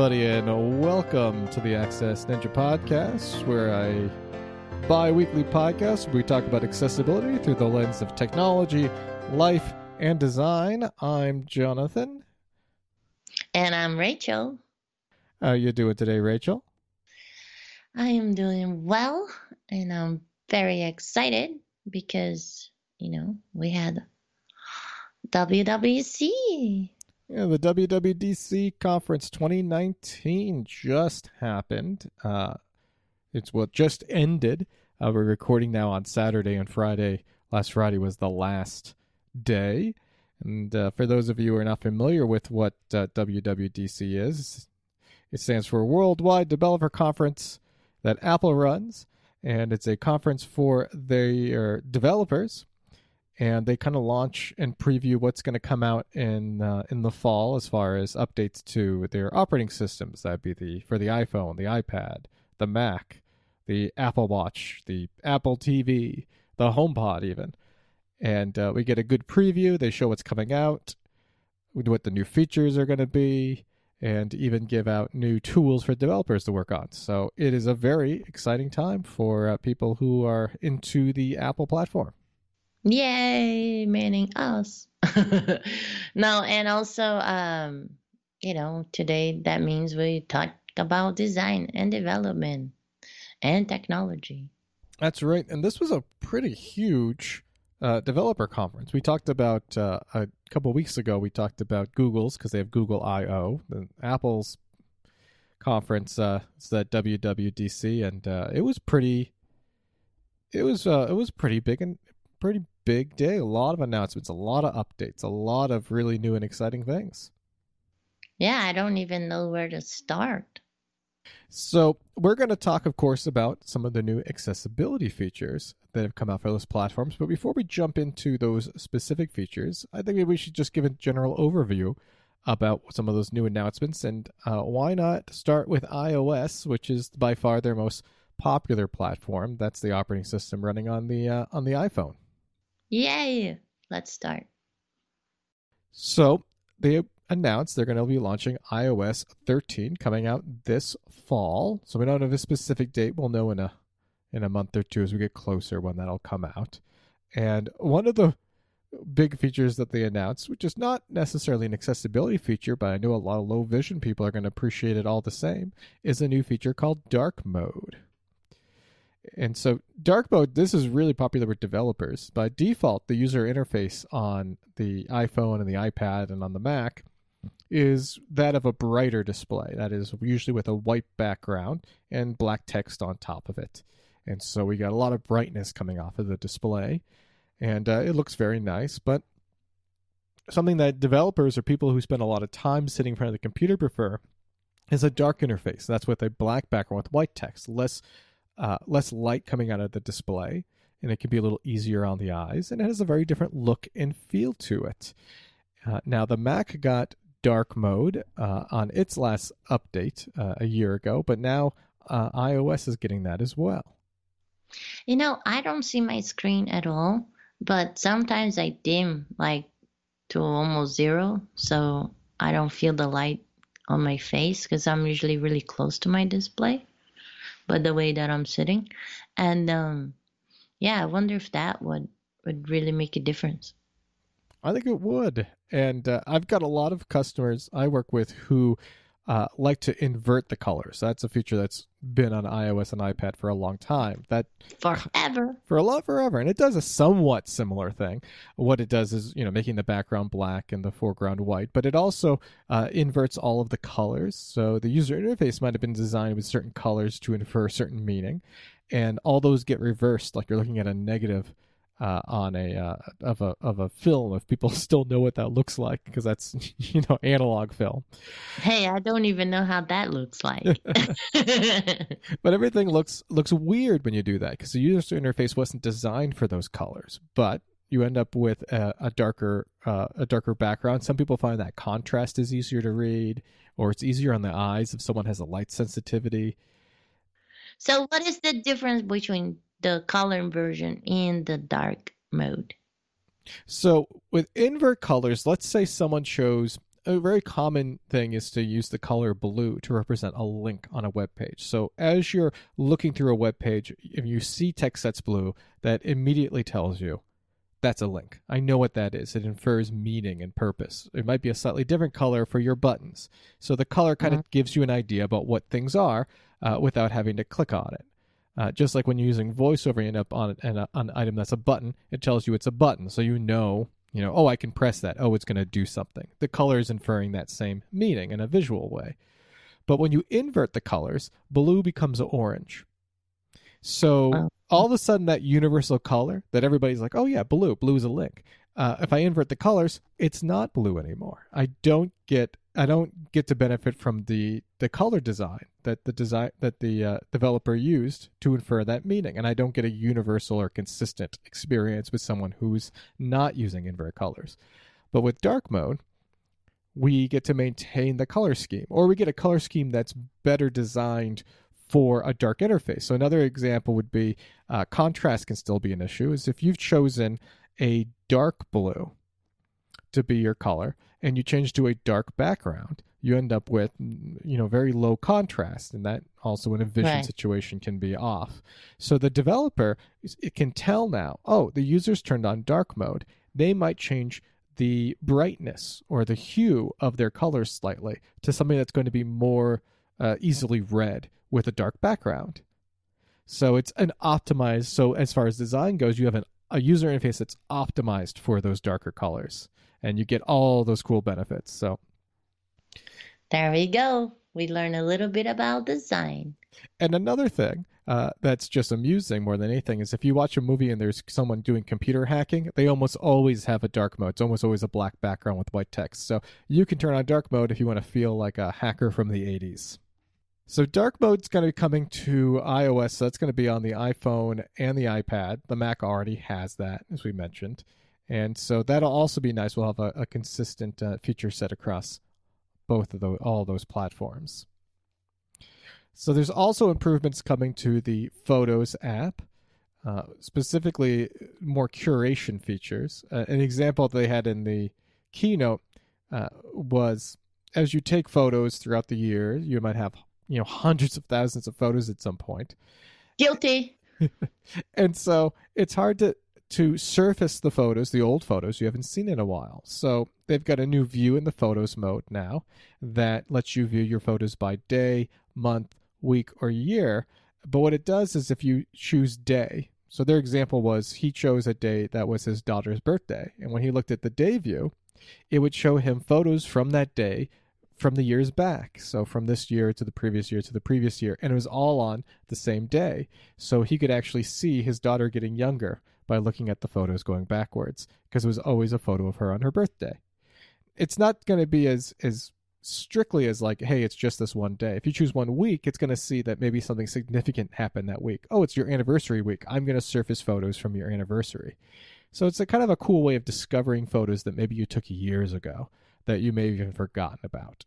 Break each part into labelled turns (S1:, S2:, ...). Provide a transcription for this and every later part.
S1: everybody, and welcome to the Access Ninja Podcast, where I bi weekly podcast where we talk about accessibility through the lens of technology, life, and design. I'm Jonathan.
S2: And I'm Rachel.
S1: How you doing today, Rachel?
S2: I am doing well, and I'm very excited because, you know, we had WWC.
S1: Yeah, the WWDC conference 2019 just happened. Uh, it's what just ended. Uh, we're recording now on Saturday and Friday. Last Friday was the last day. And uh, for those of you who are not familiar with what uh, WWDC is, it stands for Worldwide Developer Conference that Apple runs. And it's a conference for their developers and they kind of launch and preview what's going to come out in uh, in the fall as far as updates to their operating systems. That'd be the for the iPhone, the iPad, the Mac, the Apple Watch, the Apple TV, the HomePod, even. And uh, we get a good preview. They show what's coming out, what the new features are going to be, and even give out new tools for developers to work on. So it is a very exciting time for uh, people who are into the Apple platform.
S2: Yay, manning us. no, and also, um, you know, today that means we talk about design and development and technology.
S1: That's right. And this was a pretty huge uh, developer conference. We talked about uh, a couple weeks ago. We talked about Google's because they have Google I/O. The Apple's conference uh, is that WWDC, and uh, it was pretty. It was uh, it was pretty big and pretty big day. A lot of announcements, a lot of updates, a lot of really new and exciting things.
S2: Yeah, I don't even know where to start.
S1: So, we're going to talk, of course, about some of the new accessibility features that have come out for those platforms. But before we jump into those specific features, I think maybe we should just give a general overview about some of those new announcements. And uh, why not start with iOS, which is by far their most popular platform? That's the operating system running on the uh, on the iPhone.
S2: Yay! Let's start.
S1: So they announced they're going to be launching iOS 13 coming out this fall. So we don't have a specific date. We'll know in a in a month or two as we get closer when that'll come out. And one of the big features that they announced, which is not necessarily an accessibility feature, but I know a lot of low vision people are going to appreciate it all the same, is a new feature called dark mode. And so dark mode, this is really popular with developers. By default, the user interface on the iPhone and the iPad and on the Mac is that of a brighter display. That is usually with a white background and black text on top of it. And so we got a lot of brightness coming off of the display. And uh, it looks very nice. But something that developers or people who spend a lot of time sitting in front of the computer prefer is a dark interface. That's with a black background with white text, less uh, less light coming out of the display, and it can be a little easier on the eyes, and it has a very different look and feel to it. Uh, now, the Mac got dark mode uh, on its last update uh, a year ago, but now uh, iOS is getting that as well.
S2: You know, I don't see my screen at all, but sometimes I dim like to almost zero, so I don't feel the light on my face because I'm usually really close to my display but the way that I'm sitting. And um, yeah, I wonder if that would would really make a difference.
S1: I think it would. And uh, I've got a lot of customers I work with who uh, like to invert the colors. That's a feature that's been on iOS and iPad for a long time. That
S2: forever,
S1: for a lot forever, and it does a somewhat similar thing. What it does is, you know, making the background black and the foreground white, but it also uh, inverts all of the colors. So the user interface might have been designed with certain colors to infer certain meaning, and all those get reversed. Like you're looking at a negative uh, on a uh, of a of a film if people still know what that looks like because that's you know analog film.
S2: Hey, I don't even know how that looks like.
S1: but everything looks looks weird when you do that because the user interface wasn't designed for those colors. But you end up with a, a darker uh, a darker background. Some people find that contrast is easier to read, or it's easier on the eyes if someone has a light sensitivity.
S2: So, what is the difference between the color version in the dark mode.
S1: So with invert colors, let's say someone chose a very common thing is to use the color blue to represent a link on a web page. So as you're looking through a web page, if you see text that's blue, that immediately tells you that's a link. I know what that is. It infers meaning and purpose. It might be a slightly different color for your buttons. So the color kind
S2: Mhm.
S1: of gives you an idea about what things are uh, without having to click on it. Uh, just like when you're using voiceover, you end up on an, an item that's a button, it tells you it's a button. So you know, you know, oh, I can press that. Oh, it's going to do something. The color is inferring that same meaning in a visual way. But when you invert the colors, blue becomes orange. So
S2: Oh.
S1: all of a sudden, that universal color that everybody's like, oh, yeah, blue, blue is a link. Uh, if I invert the colors, it's not blue anymore. I don't get I don't get to benefit from the the color design that the design that the uh, developer used to infer that meaning, and I don't get a universal or consistent experience with someone who's not using invert colors. But with dark mode, we get to maintain the color scheme, or we get a color scheme that's better designed for a dark interface. So another example would be uh, contrast can still be an issue. Is if you've chosen a dark blue to be your color and you change to a dark background, you end up with you know very low contrast, and that also in a vision
S2: Right.
S1: situation can be off. So the developer it can tell now, oh, the user's turned on dark mode. They might change the brightness or the hue of their colors slightly to something that's going to be more uh, easily read with a dark background. So it's an optimized. So as far as design goes, you have an, a user interface that's optimized for those darker colors, and you get all those cool benefits. So
S2: There we go. We learn a little bit about design.
S1: And another thing uh, that's just amusing more than anything is if you watch a movie and there's someone doing computer hacking, they almost always have a dark mode. It's almost always a black background with white text. So you can turn on dark mode if you want to feel like a hacker from the 80s. So dark mode's going to be coming to iOS. So that's going to be on the iPhone and the iPad. The Mac already has that, as we mentioned. And so that'll also be nice. We'll have a, a consistent uh, feature set across both of those, all those platforms. So there's also improvements coming to the Photos app, uh, specifically more curation features. Uh, an example they had in the keynote uh, was as you take photos throughout the year, you might have you know hundreds of thousands of photos at some point,
S2: Guilty.
S1: and so it's hard to to surface the photos, the old photos you haven't seen in a while. So they've got a new view in the photos mode now that lets you view your photos by day, month, week, or year. But what it does is if you choose day, so their example was he chose a day that was his daughter's birthday. And when he looked at the day view, it would show him photos from that day from the years back. So from this year to the previous year to the previous year. And it was all on the same day. So he could actually see his daughter getting younger by looking at the photos going backwards because it was always a photo of her on her birthday. It's not going to be as as strictly as like, hey, it's just this one day. If you choose one week, it's going to see that maybe something significant happened that week. Oh, it's your anniversary week. I'm going to surface photos from your anniversary. So it's a kind of a cool way of discovering photos that maybe you took years ago that you may have even forgotten about.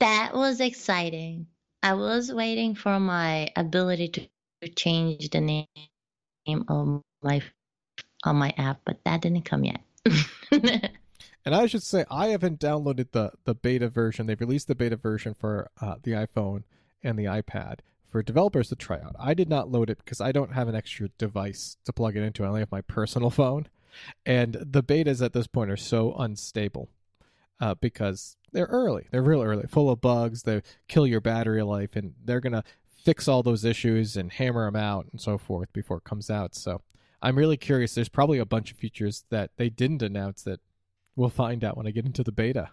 S2: That was exciting. I was waiting for my ability to to change the name of my on my app, but that didn't come yet.
S1: And I should say I haven't downloaded the the beta version. They've released the beta version for uh, the iPhone and the iPad for developers to try out. I did not load it because I don't have an extra device to plug it into. I only have my personal phone, and the betas at this point are so unstable uh, because they're early. They're real early, full of bugs. They kill your battery life, and they're gonna fix all those issues and hammer them out and so forth before it comes out. So I'm really curious. There's probably a bunch of features that they didn't announce that we'll find out when I get into the beta.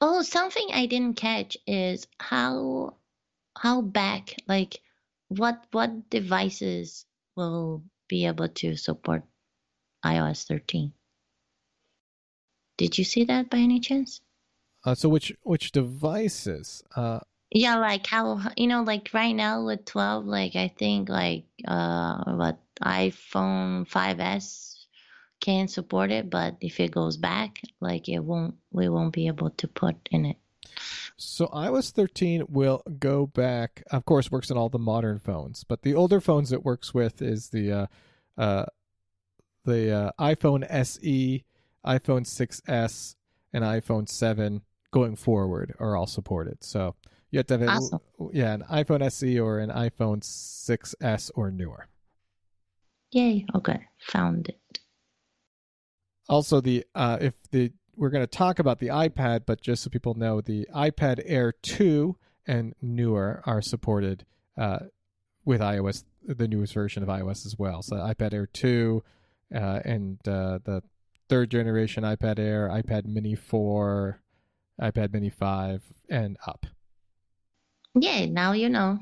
S2: oh, something I didn't catch is how how back like what what devices will be able to support iOS 13. Did you see that by any chance?
S1: Uh, so which which devices? Uh,
S2: Yeah, like how you know, like right now with 12, like I think like uh what iPhone 5S can support it, but if it goes back, like it won't we won't be able to put in it.
S1: so iOS 13 will go back. Of course, works on all the modern phones, but the older phones it works with is the uh, uh, the uh, iPhone SE, iPhone 6s, and iPhone 7 going forward are all supported. So you have to have, a, yeah, an iPhone SE or an iPhone 6S or newer.
S2: Yay. Okay. Found it.
S1: Also, the uh, if the we're going to talk about the iPad, but just so people know, the iPad Air 2 and newer are supported uh, with iOS, the newest version of iOS as well. So iPad Air 2 uh, and uh, the third generation iPad Air, iPad Mini 4, iPad Mini 5, and up.
S2: Yay. Now you know.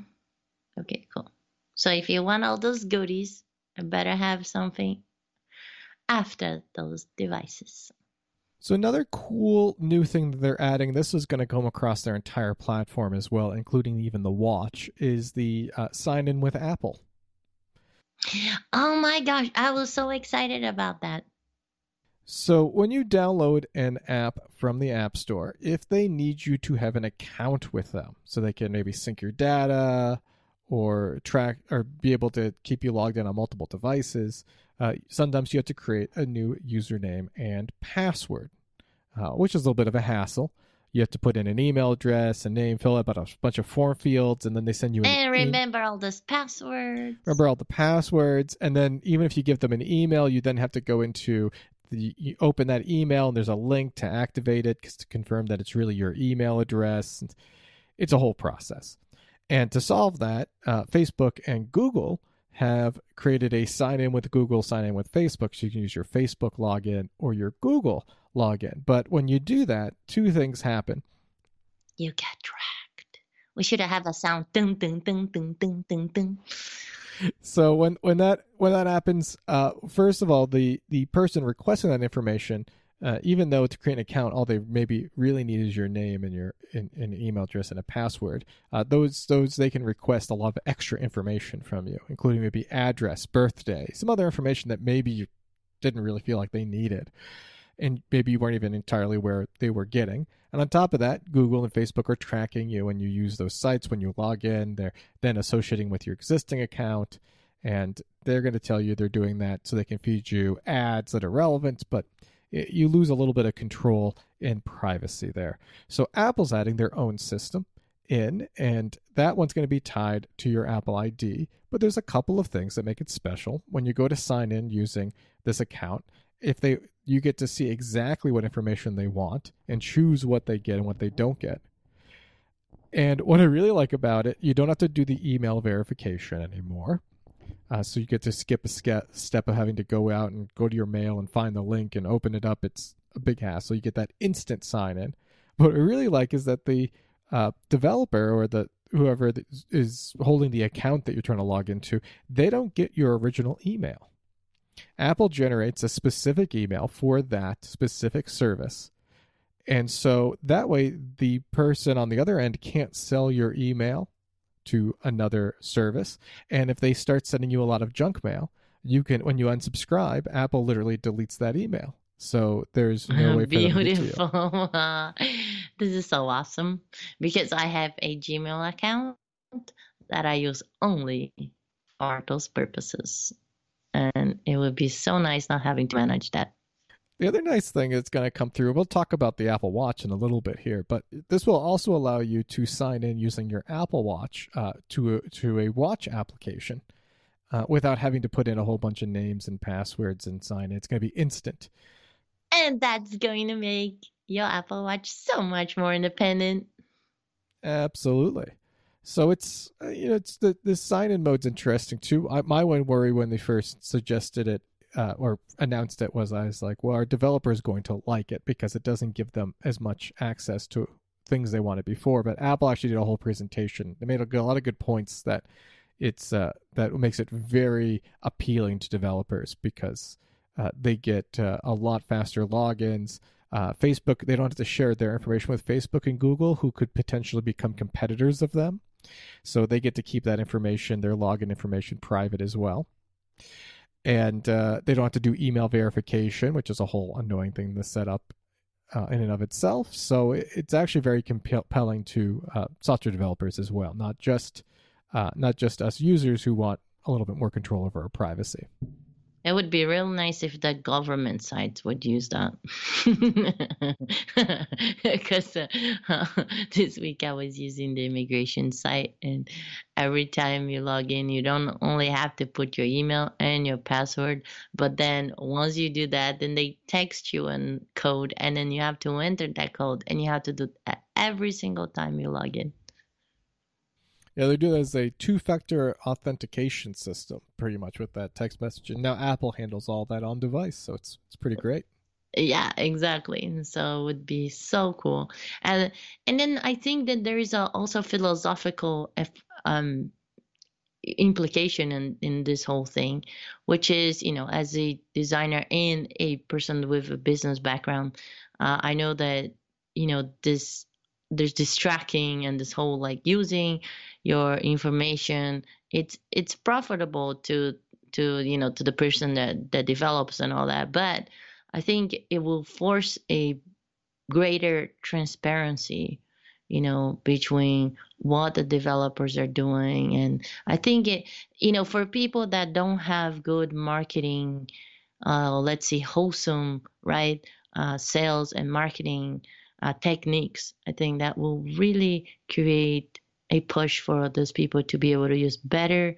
S2: Okay, cool. So if you want all those goodies, I better have something after those devices.
S1: So another cool new thing that they're adding, this is going to come across their entire platform as well, including even the watch, is the uh, sign in with Apple.
S2: Oh my gosh, I was so excited about that.
S1: So when you download an app from the App Store, if they need you to have an account with them, so they can maybe sync your data or track or be able to keep you logged in on multiple devices, uh, sometimes you have to create a new username and password, uh, which is a little bit of a hassle. You have to put in an email address, a name, fill out a bunch of form fields, and then they send you an
S2: And
S1: e-
S2: remember all those passwords.
S1: remember all the passwords and then even if you give them an email you then have to go into you open that email and there's a link to activate it to confirm that it's really your email address it's a whole process and to solve that uh, facebook and google have created a sign in with google sign in with facebook so you can use your facebook login or your google login but when you do that two things happen
S2: You get tracked. We should have a sound ding ding ding ding ding ding ding.
S1: So when when that when that happens uh first of all the the person requesting that information uh, even though to create an account all they maybe really need is your name and your an, an email address and a password uh, those those they can request a lot of extra information from you including maybe address birthday some other information that maybe you didn't really feel like they needed and maybe you weren't even entirely where they were getting and on top of that google and facebook are tracking you when you use those sites when you log in. They're then associating with your existing account and they're going to tell you they're doing that so they can feed you ads that are relevant but it, you lose a little bit of control and privacy there. So apple's adding their own system in and that one's going to be tied to your apple id but there's a couple of things that make it special. When you go to sign in using this account if they you get to see exactly what information they want and choose what they get and what they don't get and what I really like about it, you don't have to do the email verification anymore. Uh, so you get to skip a step of having to go out and go to your mail and find the link and open it up. It's a big hassle. You get that instant sign in. What I really like is that the uh, developer or the whoever is holding the account that you're trying to log into, they don't get your original email. Apple generates a specific email for that specific service. And so that way, the person on the other end can't sell your email to another service. And if they start sending you a lot of junk mail, you can, when you unsubscribe, Apple literally deletes that email. So there's no way for them to get to you.
S2: Beautiful. this is so awesome because I have a Gmail account that I use only for those purposes. And it would be so nice not having to manage that.
S1: The other nice thing that's going to come through, we'll talk about the Apple Watch in a little bit here, but this will also allow you to sign in using your Apple Watch uh, to a, to a watch application uh, without having to put in a whole bunch of names and passwords and sign in. It's going to be instant.
S2: And that's going to make your Apple Watch so much more independent.
S1: Absolutely. So it's uh, you know it's the the sign in mode's interesting too. I, my one worry when they first suggested it uh, or announced it was I was like, well, our developer is going to like it because it doesn't give them as much access to things they wanted before. But Apple actually did a whole presentation. They made a, lot of good points that it's uh, that makes it very appealing to developers because uh, they get uh, a lot faster logins. Uh, Facebook, they don't have to share their information with Facebook and Google, who could potentially become competitors of them. So they get to keep that information, their login information, private as well. And uh, they don't have to do email verification, which is a whole annoying thing to set up uh, in and of itself. So it- it's actually very compelling to uh, software developers as well, not just uh, not just us users who want a little bit more control over our privacy.
S2: It would be real nice if the government sites would use that. Because uh, this week I was using the immigration site, and every time you log in, you don't only have to put your email and your password, but then once you do that, then they text you a code, and then you have to enter that code, and you have to do that every single time you log in.
S1: Yeah, they do it as a two-factor authentication system, pretty much with that text message. And now Apple handles all that on device, so it's it's pretty great.
S2: Yeah, exactly. And so it would be so cool. And and then I think that there is a also philosophical um implication in in this whole thing, which is you know as a designer and a person with a business background, uh, I know that you know this there's this tracking and this whole like using your information it's it's profitable to to you know to the person that that develops and all that. But i think it will force a greater transparency you know between what the developers are doing. And i think it you know for people that don't have good marketing uh, let's see wholesome right uh, sales and marketing uh, techniques i think that will really create a push for those people to be able to use better,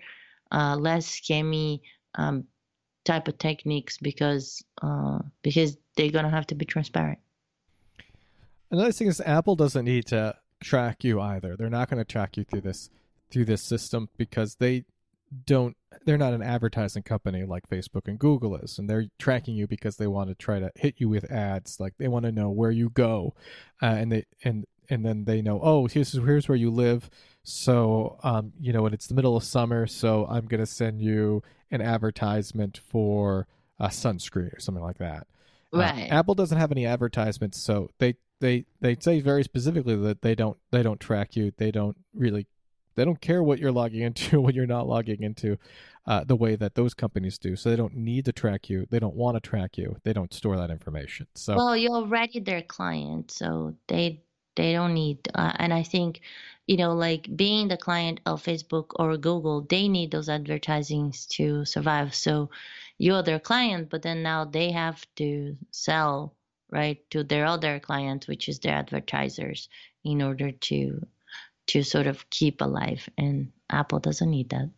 S2: uh, less scammy um, type of techniques because uh, because they're gonna have to be transparent.
S1: Another thing is Apple doesn't need to track you either. They're not going to track you through this through this system because they don't they're not an advertising company like Facebook and Google is and they're tracking you because they want to try to hit you with ads like they want to know where you go uh, and they and and then they know, oh, here's here's where you live. So, um, you know, and it's the middle of summer, so I'm gonna send you an advertisement for a sunscreen or something like that.
S2: Uh, right.
S1: Uh, Apple doesn't have any advertisements, so they they they say very specifically that they don't they don't track you. They don't really they don't care what you're logging into, what you're not logging into, uh, the way that those companies do. So they don't need to track you. They don't want to track you. They don't store that information. So
S2: well, you're already their client, so they they don't need, uh, and I think, you know, like being the client of Facebook or Google, they need those advertisings to survive. So you're their client, but then now they have to sell right to their other clients, which is their advertisers, in order to to sort of keep alive. And Apple doesn't need that.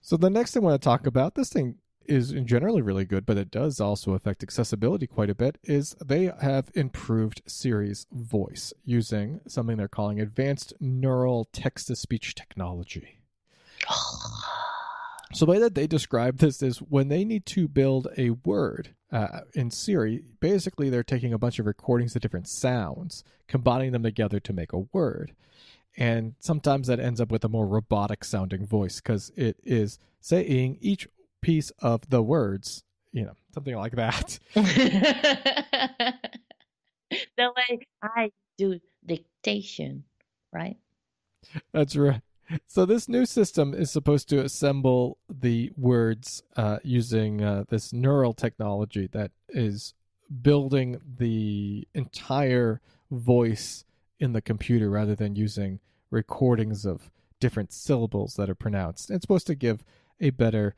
S1: So the next thing I want to talk about, this thing is generally really good, but it does also affect accessibility quite a bit, is they have improved Siri's voice using something they're calling advanced neural text to speech technology. so, the way that they describe this is when they need to build a word uh, in Siri, basically they're taking a bunch of recordings of different sounds, combining them together to make a word. And sometimes that ends up with a more robotic sounding voice because it is saying each piece of the words, you know, something like that.
S2: the way I do dictation, right?
S1: That's right. So this new system is supposed to assemble the words uh, using uh, this neural technology that is building the entire voice in the computer rather than using recordings of different syllables that are pronounced. It's supposed to give a better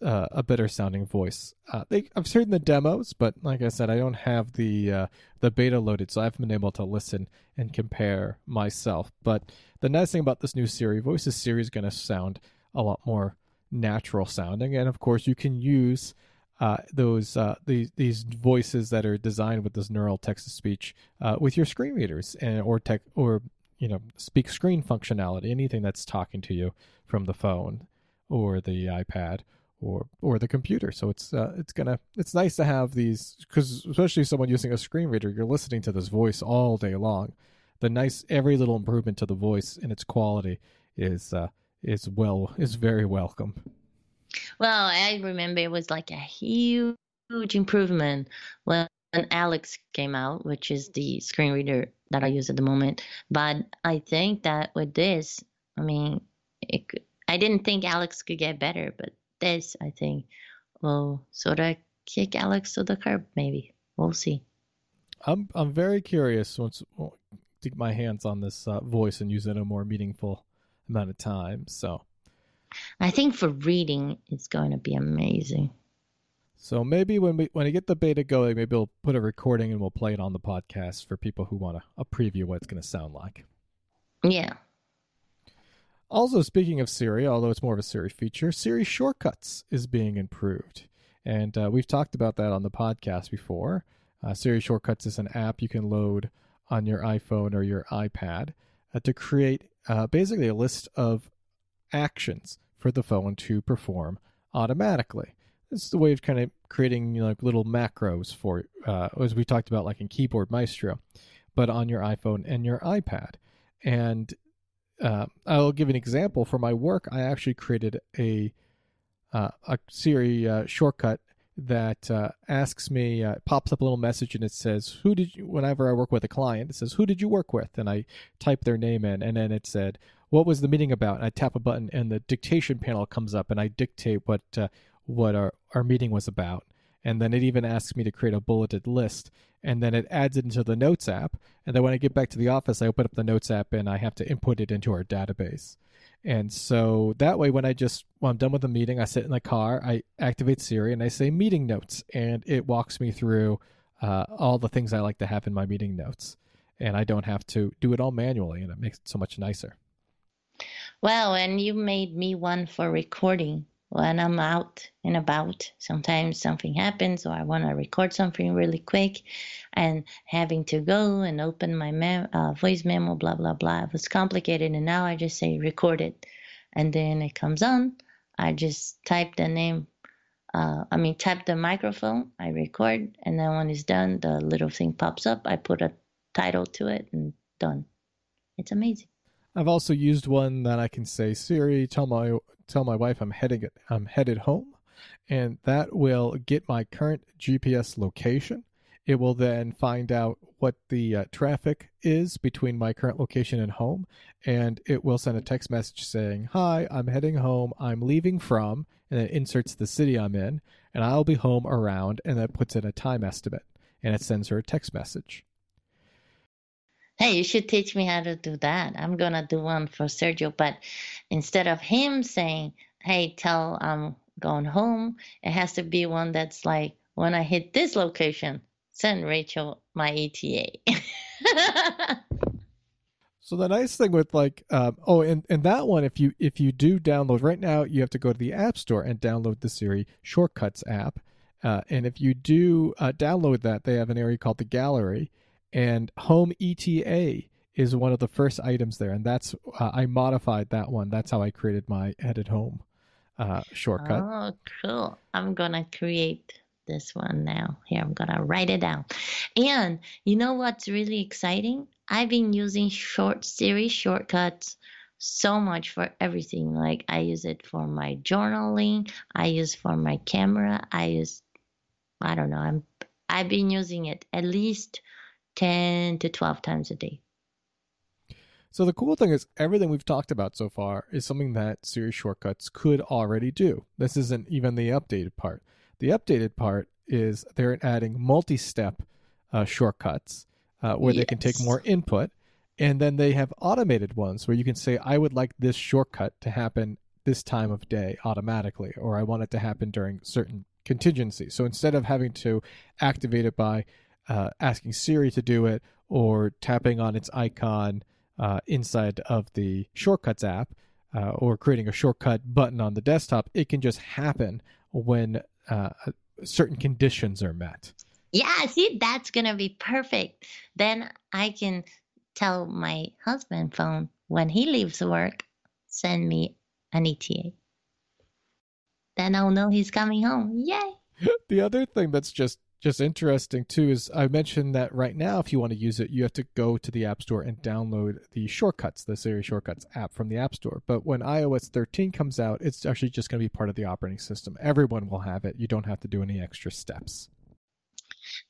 S1: uh, a better sounding voice. Uh, they, I've heard the demos, but like I said, I don't have the uh, the beta loaded, so I haven't been able to listen and compare myself. But the nice thing about this new Siri voice is Siri is going to sound a lot more natural sounding, and of course, you can use uh, those uh, these these voices that are designed with this neural text to speech uh, with your screen readers and or tech or you know speak screen functionality, anything that's talking to you from the phone or the iPad or or the computer. So it's uh, it's gonna it's nice to have these because especially someone using a screen reader, you're listening to this voice all day long. The nice every little improvement to the voice and its quality is uh, is well is very welcome.
S2: Well, I remember it was like a huge improvement when Alex came out, which is the screen reader that I use at the moment. But I think that with this, I mean, it, I didn't think Alex could get better, but this, I think, will sort of kick Alex to the curb. Maybe we'll see.
S1: I'm I'm very curious once to get my hands on this uh, voice and use it in a more meaningful amount of time. So,
S2: I think for reading, it's going to be amazing.
S1: So maybe when we when I get the beta going, maybe we'll put a recording and we'll play it on the podcast for people who want a, a preview what it's going to sound like.
S2: Yeah.
S1: Also, speaking of Siri, although it's more of a Siri feature, Siri Shortcuts is being improved. And uh, we've talked about that on the podcast before. Uh, Siri Shortcuts is an app you can load on your iPhone or your iPad uh, to create uh, basically a list of actions for the phone to perform automatically. This is the way of kind of creating you know, like little macros for, uh, as we talked about, like in Keyboard Maestro, but on your iPhone and your iPad. And uh, I'll give an example. For my work, I actually created a uh, a Siri uh, shortcut that uh, asks me, uh, pops up a little message, and it says, "Who did you?" Whenever I work with a client, it says, "Who did you work with?" And I type their name in, and then it said, "What was the meeting about?" And I tap a button, and the dictation panel comes up, and I dictate what uh, what our our meeting was about. And then it even asks me to create a bulleted list. And then it adds it into the notes app. And then when i get back to the office i open up the notes app and i have to input it into our database. And so that way when i just when i'm done with the meeting i sit in the car i activate siri and i say meeting notes. And it walks me through uh, all the things i like to have in my meeting notes. And i don't have to do it all manually and it makes it so much nicer
S2: Well, and you made me one for recording when I'm out and about. Sometimes something happens, or I want to record something really quick, and having to go and open my mem- uh, voice memo, blah blah blah. It was complicated, and now I just say record it, and then it comes on. I just type the name. Uh, I mean, tap the microphone. I record, and then when it's done, the little thing pops up. I put a title to it, and done. It's amazing.
S1: I've also used one that I can say, Siri, tell my tell my wife I'm heading I'm headed home, and that will get my current GPS location. It will then find out what the uh, traffic is between my current location and home, and it will send a text message saying, "Hi, I'm heading home. I'm leaving from," and it inserts the city I'm in, and I'll be home around, and that puts in a time estimate, and it sends her a text message.
S2: Hey, you should teach me how to do that. I'm gonna do one for Sergio, but instead of him saying, "Hey, tell I'm going home," it has to be one that's like, "When I hit this location, send Rachel my ETA."
S1: So the nice thing with like um, oh and, and that one if you if you do download right now you have to go to the app store and download the Siri Shortcuts app uh, and if you do uh, download that they have an area called the gallery and home ETA is one of the first items there and that's uh, I modified that one that's how I created my headed home uh, shortcut
S2: Oh, cool. I'm gonna create this one now. Here, I'm gonna write it down. And you know what's really exciting? I've been using short Siri shortcuts so much for everything. Like I use it for my journaling, I use for my camera, I use I don't know, I'm I've been using it at least 10 to 12 times a day.
S1: So the cool thing is everything we've talked about so far is something that Siri shortcuts could already do. This isn't even the updated part. The updated part is they're adding multi-step uh, shortcuts uh, where they can take more input, and then they have automated ones where you can say, "I would like this shortcut to happen this time of day automatically," or "I want it to happen during certain contingencies." So instead of having to activate it by uh, asking Siri to do it or tapping on its icon uh, inside of the shortcuts app uh, or creating a shortcut button on the desktop, it can just happen when uh, certain conditions are met.
S2: Yeah, see, that's gonna be perfect. Then I can tell my husband phone when he leaves work, send me an ETA. Then I'll know he's coming home. Yay!
S1: the other thing that's just just interesting too is I mentioned that right now, if you want to use it, you have to go to the App Store and download the shortcuts, the Siri Shortcuts app from the App Store. But when iOS 13 comes out, it's actually just going to be part of the operating system. Everyone will have it. You don't have to do any extra steps.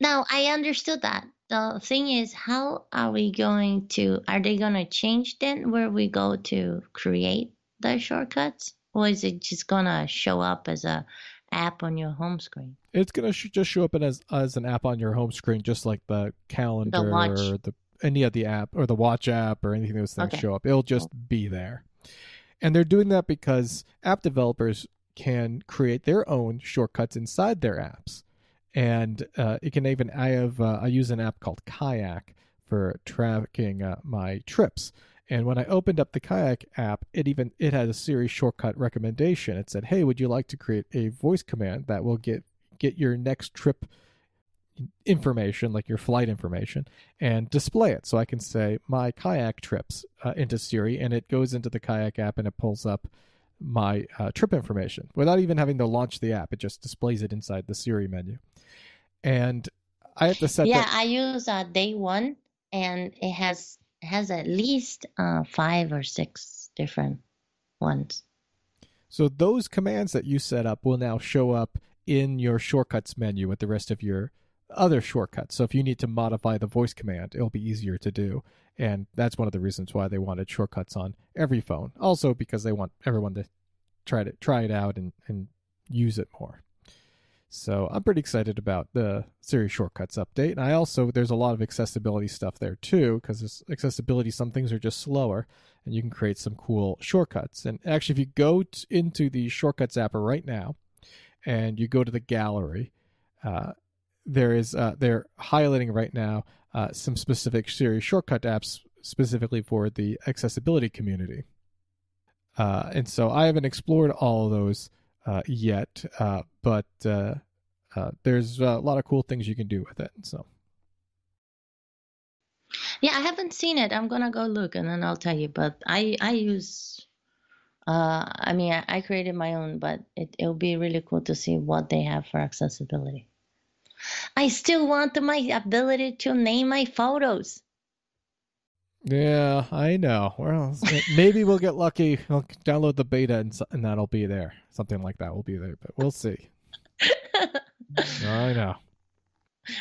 S2: Now I understood that. The thing is, how are we going to? Are they gonna change then where we go to create the shortcuts, or is it just gonna show up as a app on your home screen?
S1: It's going to sh- just show up in as as an app on your home screen, just like the calendar
S2: watch.
S1: or the any of the app or the watch app or anything those things
S2: Okay.
S1: show up. It'll just be there. And they're doing that because app developers can create their own shortcuts inside their apps, and uh, it can even. I have uh, I use an app called Kayak for tracking uh, my trips. And when I opened up the Kayak app, it even it had a Siri shortcut recommendation. It said, "Hey, would you like to create a voice command that will get get your next trip information, like your flight information, and display it?" So I can say my kayak trips uh, into Siri, and it goes into the Kayak app and it pulls up my uh, trip information without even having to launch the app. It just displays it inside the Siri menu, and I have to set.
S2: Yeah,
S1: that-
S2: I use uh, day one, and it has has at least uh, five or six different ones.
S1: So those commands that you set up will now show up in your shortcuts menu with the rest of your other shortcuts. So if you need to modify the voice command, it'll be easier to do. And that's one of the reasons why they wanted shortcuts on every phone. Also because they want everyone to try to try it out and, and use it more. So I'm pretty excited about the Siri Shortcuts update. And I also there's a lot of accessibility stuff there too, because accessibility some things are just slower, and you can create some cool shortcuts. And actually, if you go t- into the Shortcuts app right now, and you go to the gallery, uh, there is uh, they're highlighting right now uh, some specific Siri shortcut apps specifically for the accessibility community. Uh, and so I haven't explored all of those uh, yet, uh, but there's a lot of cool things you can do with it. So
S2: Yeah, I haven't seen it. I'm gonna go look and then I'll tell you. But I I use. Uh, I mean, I, I created my own, but it it'll be really cool to see what they have for accessibility. I still want my ability to name my photos.
S1: yeah, I know. Well, maybe we'll get lucky. We'll download the beta and, and that'll be there. Something like that will be there, but we'll see. I know.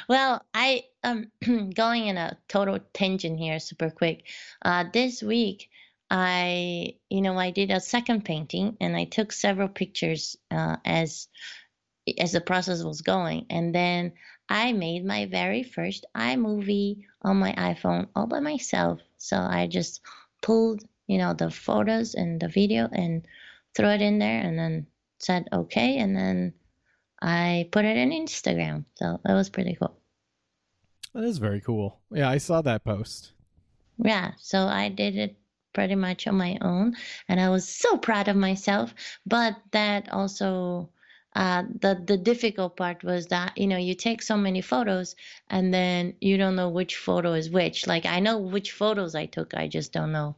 S2: Well, I um going in a total tangent here, super quick. Uh, this week, I you know I did a second painting and I took several pictures uh, as as the process was going, and then I made my very first iMovie on my iPhone all by myself. So I just pulled you know the photos and the video and throw it in there, and then said okay, and then I put it in Instagram. So that was pretty cool.
S1: That is very cool. Yeah, I saw that post.
S2: Yeah, so I did it pretty much on my own, and I was so proud of myself. But that also, uh, the the difficult part was that you know you take so many photos, and then you don't know which photo is which. Like I know which photos I took, I just don't know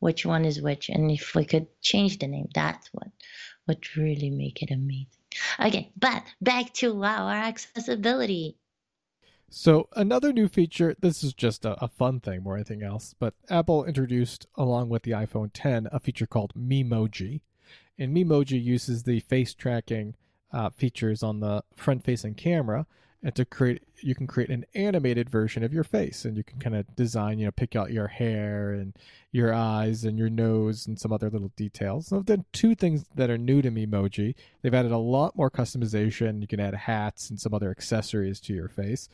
S2: which one is which. And if we could change the name, that's what would really make it amazing. Okay, but back to our accessibility.
S1: So another new feature. This is just a, a fun thing more than anything else. But Apple introduced, along with the iPhone 10, a feature called Memoji, and Memoji uses the face tracking uh, features on the front-facing camera, and to create, you can create an animated version of your face, and you can kind of design, you know, pick out your hair and your eyes and your nose and some other little details. So then two things that are new to Memoji. They've added a lot more customization. You can add hats and some other accessories to your face.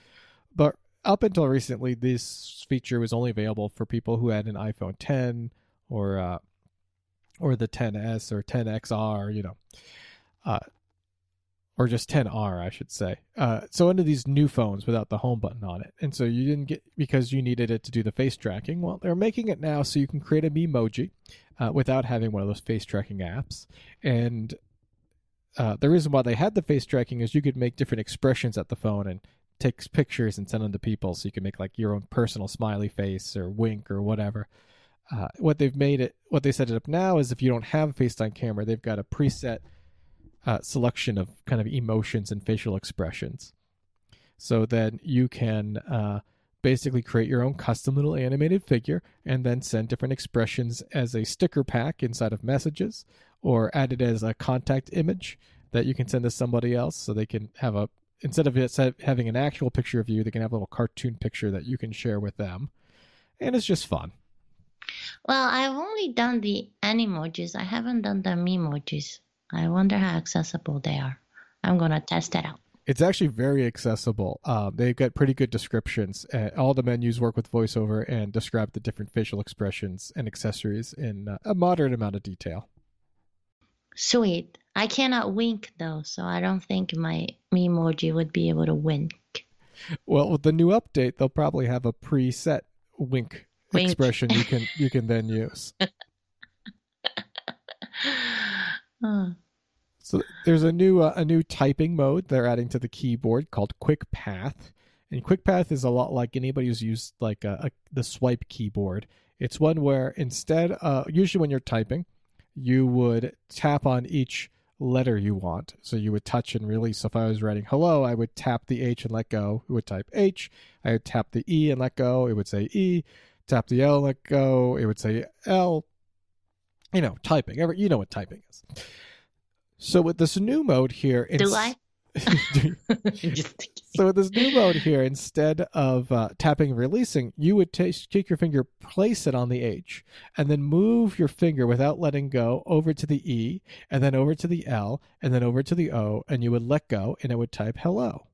S1: But up until recently, this feature was only available for people who had an iPhone 10 or uh, or the 10s or 10XR, you know, uh, or just 10R, I should say. Uh, so under these new phones without the home button on it, and so you didn't get because you needed it to do the face tracking. Well, they're making it now so you can create a Memoji uh, without having one of those face tracking apps, and uh, the reason why they had the face tracking is you could make different expressions at the phone and take pictures and send them to people so you can make like your own personal smiley face or wink or whatever. Uh, what they've made it, what they set it up now is if you don't have a FaceTime camera, they've got a preset uh, selection of kind of emotions and facial expressions. So then you can uh, basically create your own custom little animated figure and then send different expressions as a sticker pack inside of messages or add it as a contact image that you can send to somebody else so they can have a instead of it having an actual picture of you they can have a little cartoon picture that you can share with them and it's just fun
S2: Well, I've only done the animojis. I haven't done the memojis. I wonder how accessible they are. I'm gonna test it out.
S1: it's actually very accessible um, they've got pretty good descriptions uh, all the menus work with voiceover and describe the different facial expressions and accessories in uh, a moderate amount of detail
S2: Sweet. I cannot wink though, so I don't think my emoji would be able to wink.
S1: Well, with the new update, they'll probably have a preset wink,
S2: Wink.
S1: expression you can you can then use. So there's a new uh, a new typing mode they're adding to the keyboard called Quick Path, and Quick Path is a lot like anybody who's used like a, a the swipe keyboard. It's one where instead, uh, usually when you're typing, you would tap on each letter you want. So you would touch and release. So if I was writing hello, I would tap the H and let go. It would type H. I would tap the E and let go. It would say E. Tap the L, and let go. It would say L. You know, typing. Every you know what typing is. So with this new mode here, it's,
S2: do I?
S1: So with this new mode here, instead of uh, tapping and releasing, you would ta- take your finger, place it on the H, and then move your finger without letting go over to the E, and then over to the L, and then over to the O, and you would let go, and it would type hello.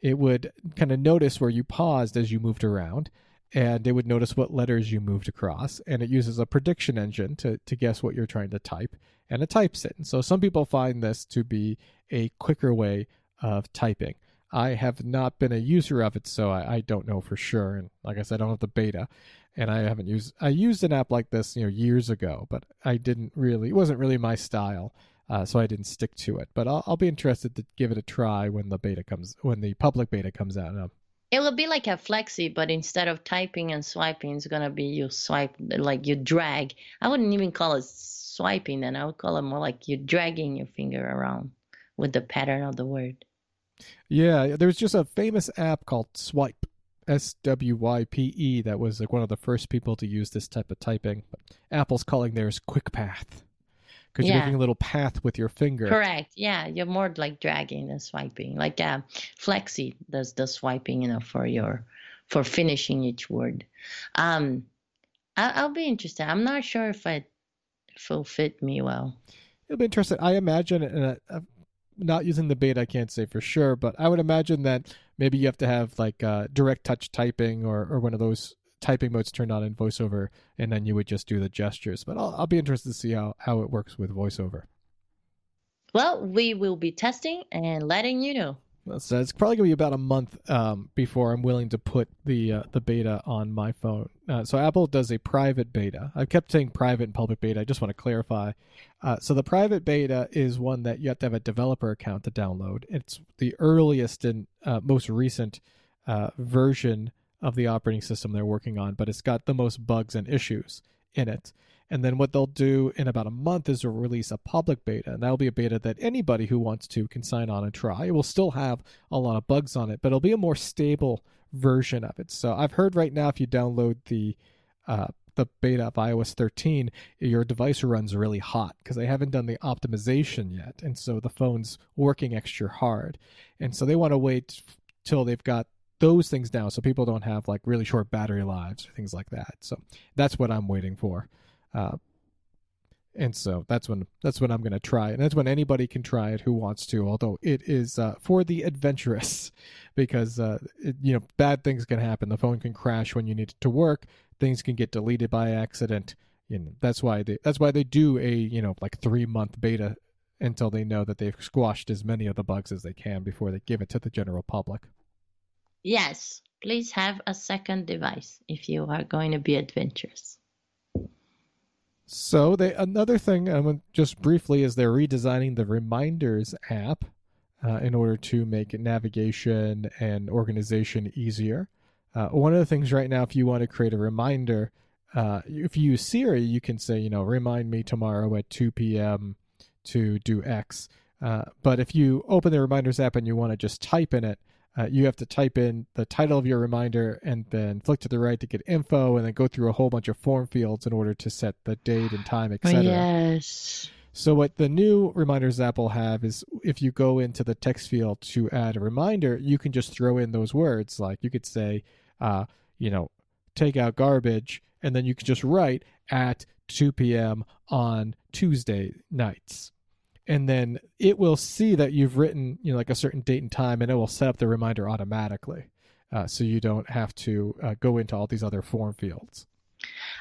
S1: It would kind of notice where you paused as you moved around, and it would notice what letters you moved across, and it uses a prediction engine to, to guess what you're trying to type, and it types it. And so some people find this to be a quicker way of typing. I have not been a user of it, so I, I don't know for sure. And like I said, I don't have the beta, and I haven't used. I used an app like this, you know, years ago, but I didn't really. It wasn't really my style, uh, so I didn't stick to it. But I'll, I'll be interested to give it a try when the beta comes, when the public beta comes out. Um,
S2: It will be like a Fleksy, but instead of typing and swiping, it's gonna be you swipe like you drag. I wouldn't even call it swiping then. I would call it more like you're dragging your finger around with the pattern of the word.
S1: yeah, there was just a famous app called Swype, S W Y P E, that was like one of the first people to use this type of typing. But Apple's calling theirs QuickPath because you're making a little path with your finger.
S2: Correct. Yeah, you're more like dragging than swiping. Like uh, Fleksy does the swiping, you know, for your for finishing each word. Um, I, I'll be interested. I'm not sure if it it'll fit me well.
S1: It'll be interesting. I imagine, and uh, not using the beta, I can't say for sure, but I would imagine that maybe you have to have like uh, direct touch typing or, or one of those typing modes turned on in VoiceOver, and then you would just do the gestures. But I'll, I'll be interested to see how, how it works with VoiceOver.
S2: Well, we will be testing and letting you know.
S1: So it's probably gonna be about a month um, before I'm willing to put the uh, the beta on my phone. Uh, so Apple does a private beta. I kept saying private and public beta. I just want to clarify. Uh, so the private beta is one that you have to have a developer account to download. It's the earliest and uh, most recent uh, version of the operating system they're working on, but it's got the most bugs and issues in it. And then what they'll do in about a month is release a public beta. And that'll be a beta that anybody who wants to can sign on and try. It will still have a lot of bugs on it, but it'll be a more stable version of it. So I've heard right now if you download the uh, the beta of iOS 13, your device runs really hot because they haven't done the optimization yet, and so the phone's working extra hard. And so they want to wait till they've got those things down so people don't have like really short battery lives or things like that. So that's what I'm waiting for. Uh, and so that's when that's when I'm going to try. And that's when anybody can try it who wants to. Although it is uh, for the adventurous, because uh, it, you know bad things can happen. The phone can crash when you need it to work. Things can get deleted by accident. You know that's why they that's why they do a you know like three month beta until they know that they've squashed as many of the bugs as they can before they give it to the general public.
S2: Yes, please have a second device if you are going to be adventurous.
S1: So they another thing want just briefly is they're redesigning the Reminders app uh, in order to make navigation and organization easier. Uh, one of the things right now, if you want to create a reminder, uh, if you use Siri, you can say, you know, remind me tomorrow at 2 p.m. to do X. Uh, but if you open the Reminders app and you want to just type in it, uh, you have to type in the title of your reminder and then flick to the right to get info and then go through a whole bunch of form fields in order to set the date and time, etc.
S2: Yes.
S1: So what the new reminders app will have is if you go into the text field to add a reminder, you can just throw in those words. Like you could say, uh, you know, take out garbage, and then you can just write at 2 p.m. on Tuesday nights. And then it will see that you've written, you know, like a certain date and time, and it will set up the reminder automatically, uh, so you don't have to uh, go into all these other form fields.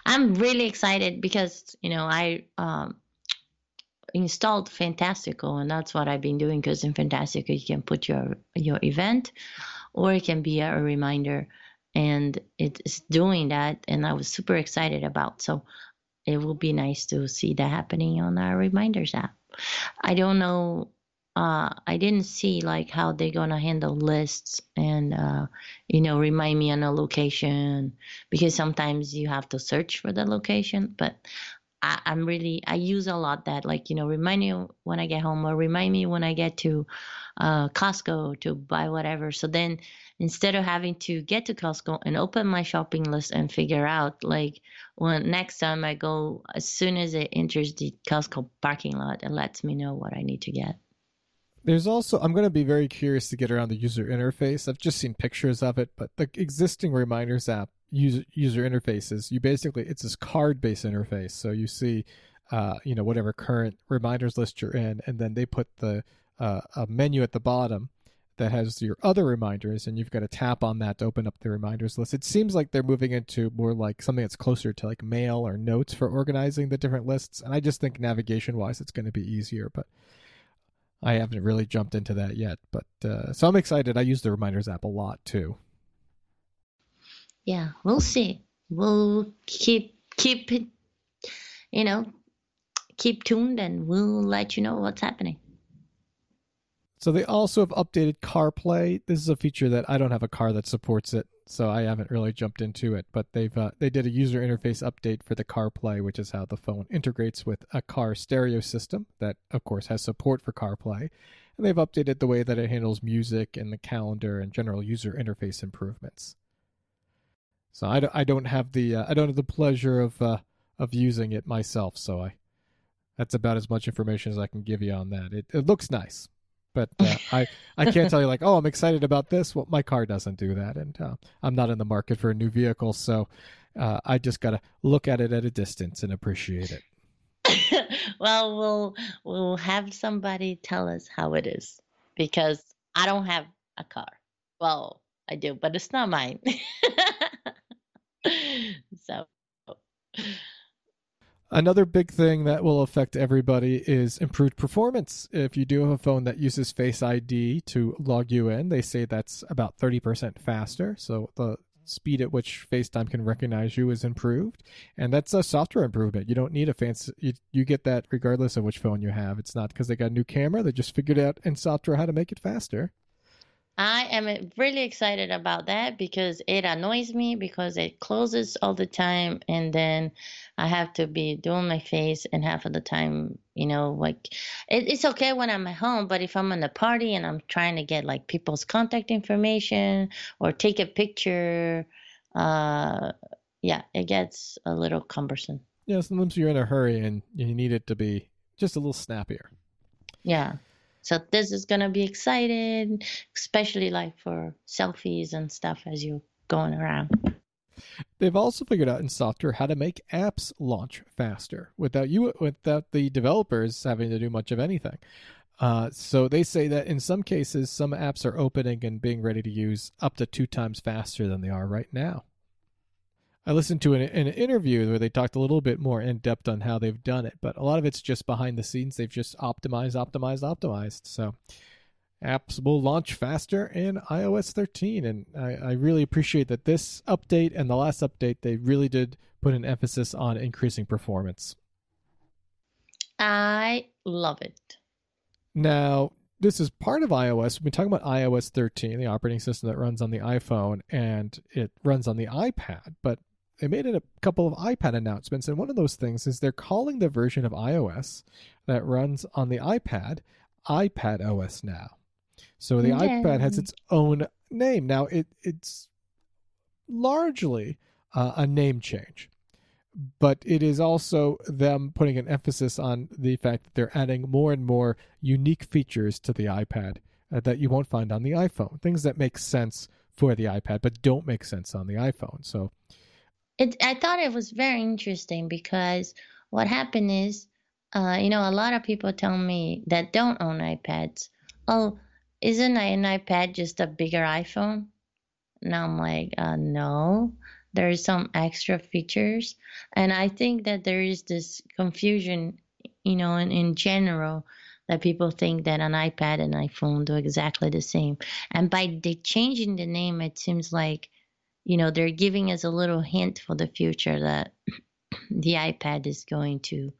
S2: I'm really excited because you know I um installed Fantastical, and that's what I've been doing because in Fantastical you can put your your event, or it can be a reminder, and it's doing that, and I was super excited about. So it will be nice to see that happening on our reminders app. I don't know. Uh, I didn't see like how they're gonna handle lists and uh, you know remind me on a location because sometimes you have to search for the location. But I, am really I use a lot that like you know remind me when I get home or remind me when I get to uh, Costco to buy whatever. So then instead of having to get to Costco and open my shopping list and figure out like when next time I go as soon as it enters the Costco parking lot, it lets me know what I need to get.
S1: There's also I'm going to be very curious to get around the user interface. I've just seen pictures of it, but the existing reminders app user user interfaces. You basically it's this card based interface. So you see, uh, you know, whatever current reminders list you're in, and then they put the uh, a menu at the bottom that has your other reminders, and you've got to tap on that to open up the reminders list. It seems like they're moving into more like something that's closer to like mail or notes for organizing the different lists. And I just think navigation wise, it's going to be easier, but. I haven't really jumped into that yet, but uh, so I'm excited. I use the reminders app a lot too
S2: yeah, we'll see. We'll keep keep you know keep tuned, and we'll let you know what's happening.
S1: So they also have updated CarPlay. This is a feature that I don't have a car that supports it, so I haven't really jumped into it. But they've uh, they did a user interface update for the CarPlay, which is how the phone integrates with a car stereo system that, of course, has support for CarPlay. And they've updated the way that it handles music and the calendar and general user interface improvements. So I, I don't have the uh, I don't have the pleasure of uh, of using it myself. So I that's about as much information as I can give you on that. It it looks nice, but uh, I I can't tell you like oh I'm excited about this. Well, my car doesn't do that, and uh, I'm not in the market for a new vehicle, so uh, I just gotta look at it at a distance and appreciate it.
S2: well, we'll we'll have somebody tell us how it is because I don't have a car. Well, I do, but it's not mine. so
S1: Another big thing that will affect everybody is improved performance. If you do have a phone that uses Face ID to log you in, they say that's about 30% faster. So the speed at which FaceTime can recognize you is improved. And that's a software improvement. You don't need a fancy, you, you get that regardless of which phone you have. It's not because they got a new camera, they just figured out in software how to make it faster.
S2: I am really excited about that because it annoys me because it closes all the time and then I have to be doing my face and half of the time, you know, like it, it's okay when I'm at home, but if I'm in a party and I'm trying to get like people's contact information or take a picture, uh, yeah, it gets a little cumbersome.
S1: Yeah, sometimes you're in a hurry and you need it to be just a little snappier.
S2: Yeah. So this is gonna be exciting, especially like for selfies and stuff as you're going around.
S1: They've also figured out in software how to make apps launch faster without you without the developers having to do much of anything. Uh, so they say that in some cases, some apps are opening and being ready to use up to two times faster than they are right now. I listened to an, an, interview where they talked a little bit more in depth on how they've done it, but a lot of it's just behind the scenes. They've just optimized, optimized, optimized. So apps will launch faster in iOS 13, and I, I really appreciate that this update and the last update they really did put an emphasis on increasing performance.
S2: I love it.
S1: Now, this is part of iOS. We've been talking about iOS 13, the operating system that runs on the iPhone and it runs on the iPad. But they made a couple of iPad announcements, and one of those things is they're calling the version of iOS that runs on the iPad iPad OS now. So the okay. iPad has its own name now. It it's largely uh, a name change, but it is also them putting an emphasis on the fact that they're adding more and more unique features to the iPad uh, that you won't find on the iPhone. Things that make sense for the iPad but don't make sense on the iPhone. So
S2: it, I thought it was very interesting because what happened is, uh, you know, a lot of people tell me that don't own iPads, oh, isn't an iPad just a bigger iPhone? And I'm like, uh, no, there's some extra features. And I think that there is this confusion you know, in, in general, that people think that an iPad and iPhone do exactly the same. And by changing the name, it seems like, you know, they're giving us a little hint for the future that the iPad is going to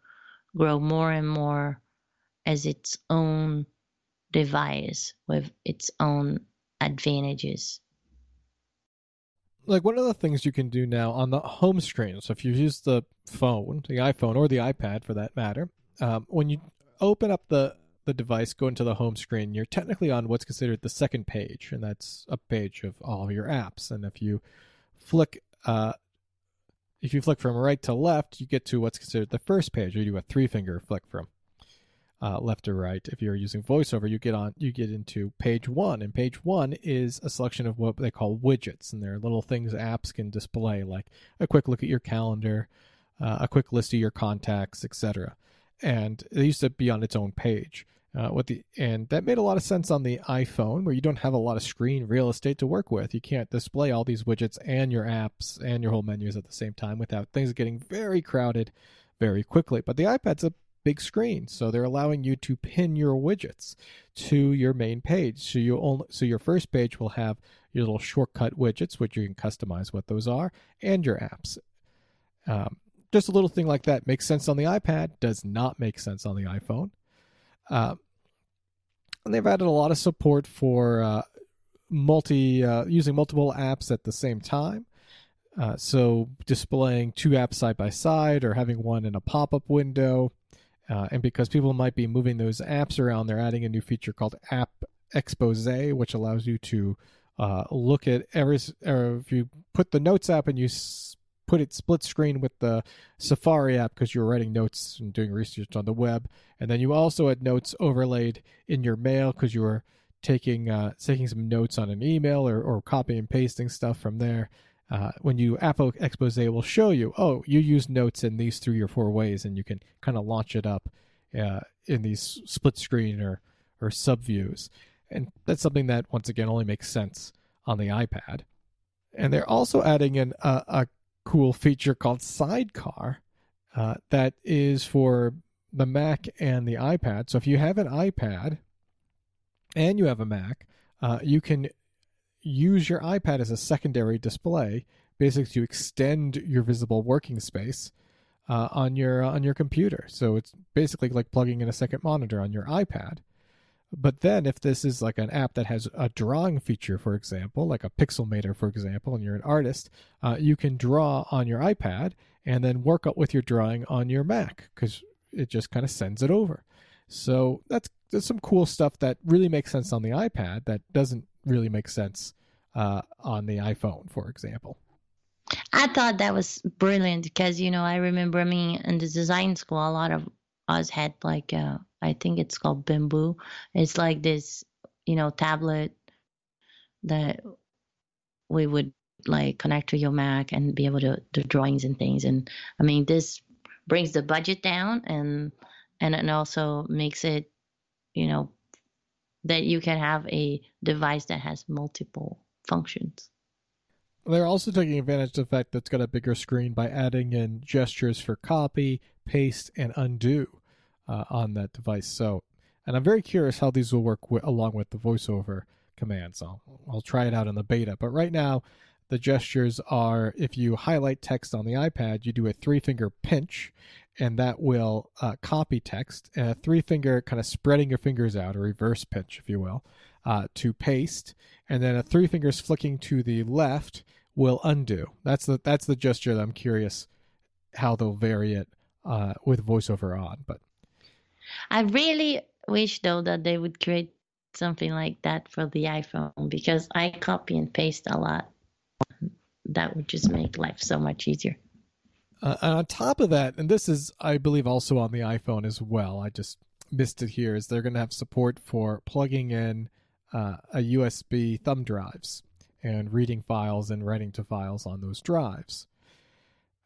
S2: grow more and more as its own device with its own advantages.
S1: Like one of the things you can do now on the home screen. So if you use the phone, the iPhone or the iPad for that matter, um, when you open up the the device, go into the home screen, you're technically on what's considered the second page, and that's a page of all of your apps. And if you flick, uh, if you flick from right to left, you get to what's considered the first page, or you do a three finger flick from uh, left to right. If you're using VoiceOver, you get on, you get into page one, and page one is a selection of what they call widgets, and they're little things apps can display, like a quick look at your calendar, uh, a quick list of your contacts, etc. And it used to be on its own page. Uh, what the and that made a lot of sense on the iPhone, where you don't have a lot of screen real estate to work with. You can't display all these widgets and your apps and your whole menus at the same time without things getting very crowded very quickly. But the iPad's a big screen, so they're allowing you to pin your widgets to your main page. So you only so your first page will have your little shortcut widgets, which you can customize what those are, and your apps. Um, just a little thing like that makes sense on the iPad, does not make sense on the iPhone. Uh, and they've added a lot of support for uh, multi uh, using multiple apps at the same time. Uh, so displaying two apps side by side or having one in a pop-up window. Uh, and because people might be moving those apps around, they're adding a new feature called App Expose, which allows you to uh, look at every. Or if you put the Notes app and you put it split screen with the Safari app because you're writing notes and doing research on the web, and then you also had notes overlaid in your mail because you were taking uh, taking some notes on an email or, or copying and pasting stuff from there. Uh, when you App Expose will show you, oh, you use notes in these three or four ways, and you can kind of launch it up uh, in these split screen or or sub views, and that's something that once again only makes sense on the iPad. And they're also adding in a, a cool feature called Sidecar uh, that is for the Mac and the iPad. So if you have an iPad and you have a Mac, uh, you can use your iPad as a secondary display, basically to extend your visible working space uh, on your on your computer. So it's basically like plugging in a second monitor on your iPad. But then, if this is like an app that has a drawing feature, for example, like a Pixelmator, for example, and you're an artist, uh, you can draw on your iPad and then work up with your drawing on your Mac because it just kind of sends it over. So that's, some cool stuff that really makes sense on the iPad that doesn't really make sense uh, on the iPhone, for example.
S2: I thought that was brilliant because you know I remember mean in the design school a lot of us had like uh, I think it's called Bamboo. It's like this, you know, tablet that we would like connect to your Mac and be able to do drawings and things. And I mean, this brings the budget down and and it also makes it, you know, that you can have a device that has multiple functions.
S1: They're also taking advantage of the fact that it's got a bigger screen by adding in gestures for copy, paste, and undo uh, on that device. So, and I'm very curious how these will work w- along with the voiceover commands. I'll, I'll try it out in the beta. But right now, the gestures are if you highlight text on the iPad, you do a three finger pinch, and that will uh, copy text, and a three finger kind of spreading your fingers out, a reverse pinch, if you will, uh, to paste, and then a three fingers flicking to the left will undo. That's the that's the gesture that I'm curious how they'll vary it uh, with voiceover on. But
S2: I really wish though that they would create something like that for the iPhone because I copy and paste a lot. That would just make life so much easier.
S1: Uh, and on top of that, and this is, I believe, also on the iPhone as well. I just missed it here. Is they're going to have support for plugging in uh, a USB thumb drives and reading files and writing to files on those drives.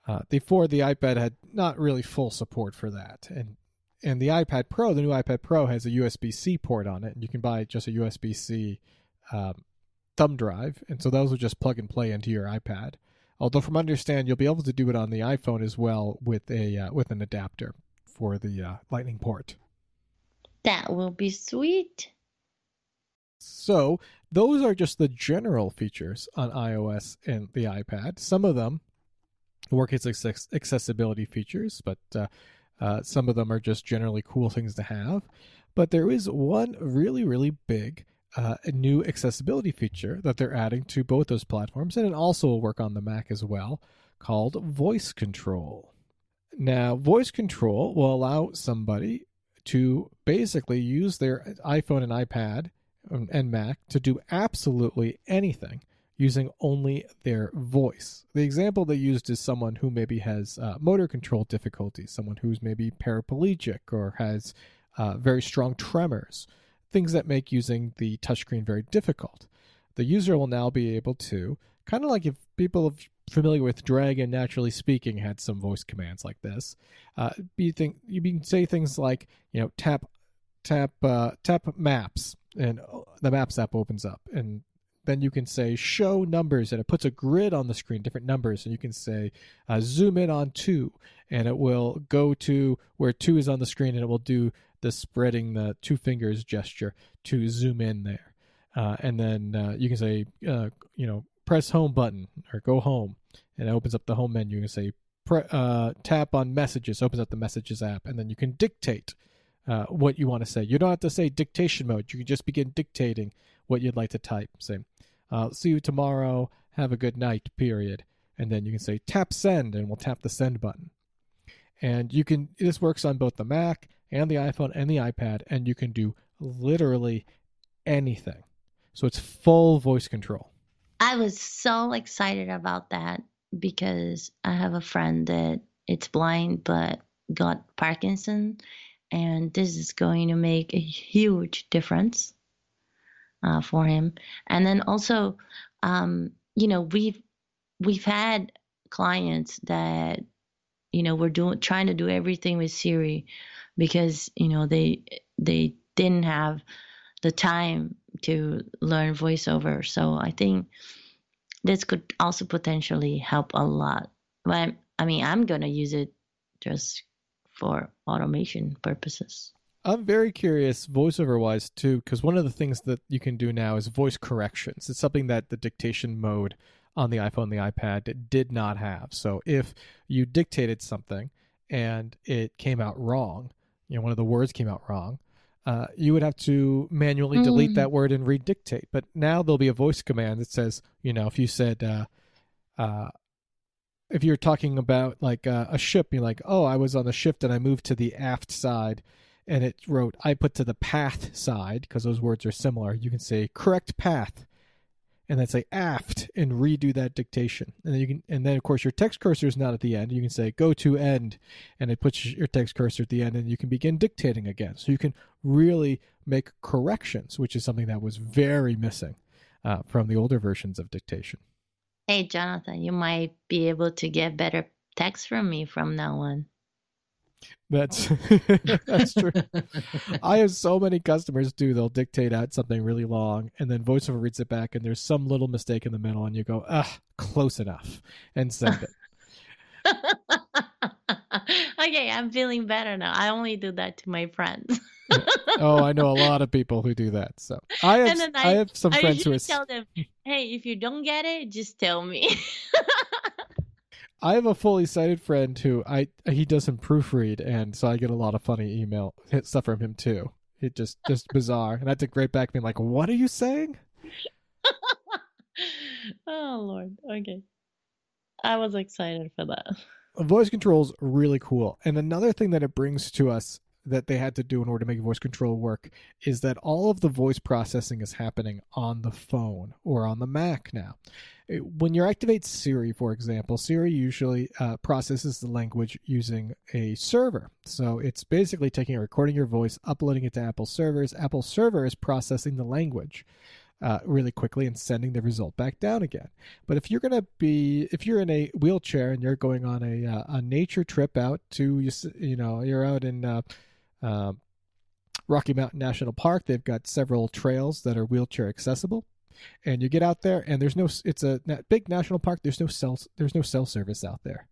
S1: Uh, before the iPad had not really full support for that, and and the iPad Pro, the new iPad Pro, has a USB C port on it, and you can buy just a USB C um, thumb drive, and so those will just plug and play into your iPad. Although, from understand, you'll be able to do it on the iPhone as well with a uh, with an adapter for the uh, Lightning port.
S2: That will be sweet.
S1: So those are just the general features on iOS and the iPad. Some of them work as accessibility features, but uh, uh, some of them are just generally cool things to have. But there is one really, really big uh, new accessibility feature that they're adding to both those platforms, and it also will work on the Mac as well, called voice control. Now, voice control will allow somebody to basically use their iPhone and iPad and Mac to do absolutely anything using only their voice. The example they used is someone who maybe has uh, motor control difficulties, someone who's maybe paraplegic or has uh, very strong tremors, things that make using the touchscreen very difficult. The user will now be able to, kind of like if people familiar with Dragon Naturally Speaking had some voice commands like this, uh, you think you can say things like you know tap tap uh, tap maps and uh, the maps app opens up and then you can say show numbers and it puts a grid on the screen different numbers and you can say uh, zoom in on two and it will go to where two is on the screen and it will do the spreading the two fingers gesture to zoom in there. Uh, and then uh, you can say uh, you know press home button or go home and it opens up the home menu. And say pre- uh, tap on messages opens up the messages app and then you can dictate uh, what you want to say. You don't have to say dictation mode. You can just begin dictating what you'd like to type say uh, see you tomorrow. Have a good night period. And then you can say tap send and we'll tap the send button. And you can this works on both the mac and the iphone and the ipad and you can do literally anything. So it's full voice control.
S2: I was so excited about that because I have a friend that it's blind but got Parkinson, and this is going to make a huge difference uh, for him. And then also, um, you know, we've we've had clients that you know we're doing trying to do everything with Siri because you know they they didn't have the time to learn voiceover. So I think this could also potentially help a lot. But I mean, I'm to use it just for automation purposes.
S1: I'm very curious, voiceover wise, too, because one of the things that you can do now is voice corrections. It's something that the dictation mode on the iPhone, the iPad did not have. So if you dictated something and it came out wrong, you know, one of the words came out wrong, uh, you would have to manually delete mm. that word and redictate. But now there'll be a voice command that says, you know, if you said, uh, uh, if you're talking about like uh, a ship, you're like, oh, I was on the ship and I moved to the aft side, and it wrote, I put to the path side because those words are similar. You can say correct path, and then say aft and redo that dictation. And then you can and then of course your text cursor is not at the end. You can say go to end and it puts your text cursor at the end and you can begin dictating again. So you can really make corrections, which is something that was very missing uh, from the older versions of dictation.
S2: Hey Jonathan, you might be able to get better text from me from now on.
S1: That's that's true. I have so many customers too. They'll dictate out something really long, and then VoiceOver reads it back, and there's some little mistake in the middle, and you go, "Ah, close enough," and send it.
S2: okay, I'm feeling better now. I only do that to my friends.
S1: oh, I know a lot of people who do that. So I have, I, I, have some
S2: I
S1: friends who are...
S2: tell them, "Hey, if you don't get it, just tell me."
S1: I have a fully sighted friend who I he does some proofread, and so I get a lot of funny email stuff from him too. It just just bizarre, and I had to grade back me like, "What are you saying?"
S2: oh Lord, okay. I was excited for that.
S1: Uh, voice control is really cool, and another thing that it brings to us that they had to do in order to make voice control work is that all of the voice processing is happening on the phone or on the Mac now. When you activate Siri, for example, Siri usually uh, processes the language using a server. So it's basically taking and recording your voice, uploading it to Apple servers. Apple server is processing the language. Uh, really quickly and sending the result back down again. But if you're going to be, if you're in a wheelchair and you're going on a uh, a nature trip out to you, you know, you're out in uh, uh, Rocky Mountain National Park. They've got several trails that are wheelchair accessible, and you get out there, and there's no. It's a big national park. There's no cell. There's no cell service out there.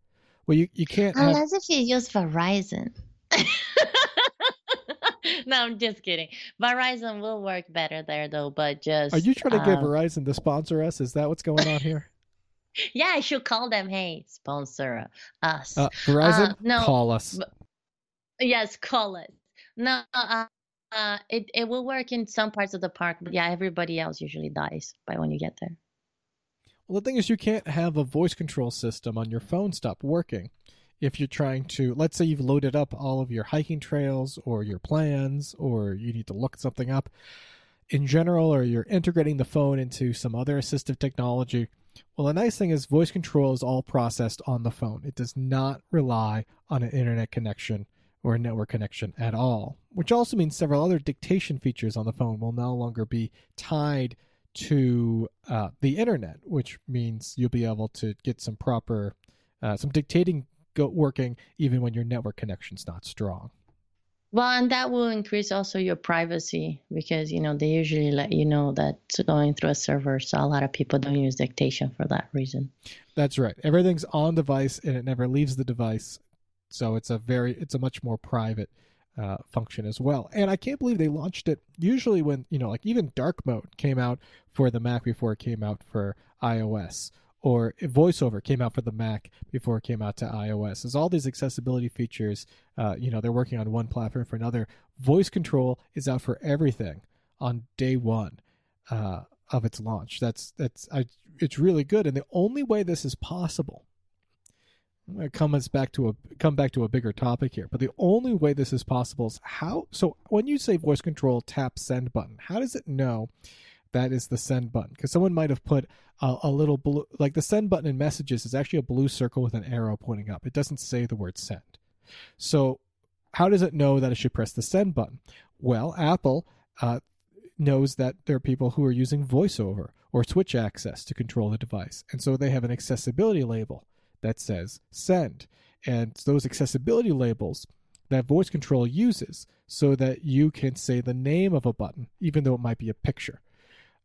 S1: Well, you you can't.
S2: Unless have, if you use Verizon. no, I'm just kidding. Verizon will work better there though, but just
S1: Are you trying to get
S2: um,
S1: Verizon to sponsor us? Is that what's going on here?
S2: Yeah, I should call them. Hey, sponsor us.
S1: Uh, Verizon,
S2: no,
S1: call us.
S2: but- yes, call us No, uh, uh, it it will work in some parts of the park, but yeah, everybody else usually dies by when you get there.
S1: Well, the thing is, you can't have a voice control system on your phone stop working if you're trying to. Let's say you've loaded up all of your hiking trails or your plans, or you need to look something up in general, or you're integrating the phone into some other assistive technology. Well, the nice thing is, voice control is all processed on the phone. It does not rely on an internet connection or a network connection at all, which also means several other dictation features on the phone will no longer be tied to uh, the internet, which means you'll be able to get some proper, uh, some dictating go- working even when your network connection's not strong.
S2: Well, and that will increase also your privacy because you know they usually let you know that going through a server, so a lot of people don't use dictation for that reason.
S1: That's right. Everything's on device and it never leaves the device, so it's a very, it's a much more private uh, function as well. And I can't believe they launched it. Usually, when you know, like even dark mode came out for the Mac before it came out for iOS, or VoiceOver came out for the Mac before it came out to iOS. There's all these accessibility features. Uh, you know, they're working on one platform for another. Voice control is out for everything on day one uh, of its launch. That's that's I, it's really good. And the only way this is possible comes back to a come back to a bigger topic here. But the only way this is possible is how. So when you say voice control, tap send button. How does it know that is the send button? Because someone might have put a, a little blue, like the send button in messages is actually a blue circle with an arrow pointing up. It doesn't say the word send. So how does it know that it should press the send button? Well, Apple uh, knows that there are people who are using VoiceOver or switch access to control the device, and so they have an accessibility label that says send. And those accessibility labels that voice control uses so that you can say the name of a button, even though it might be a picture.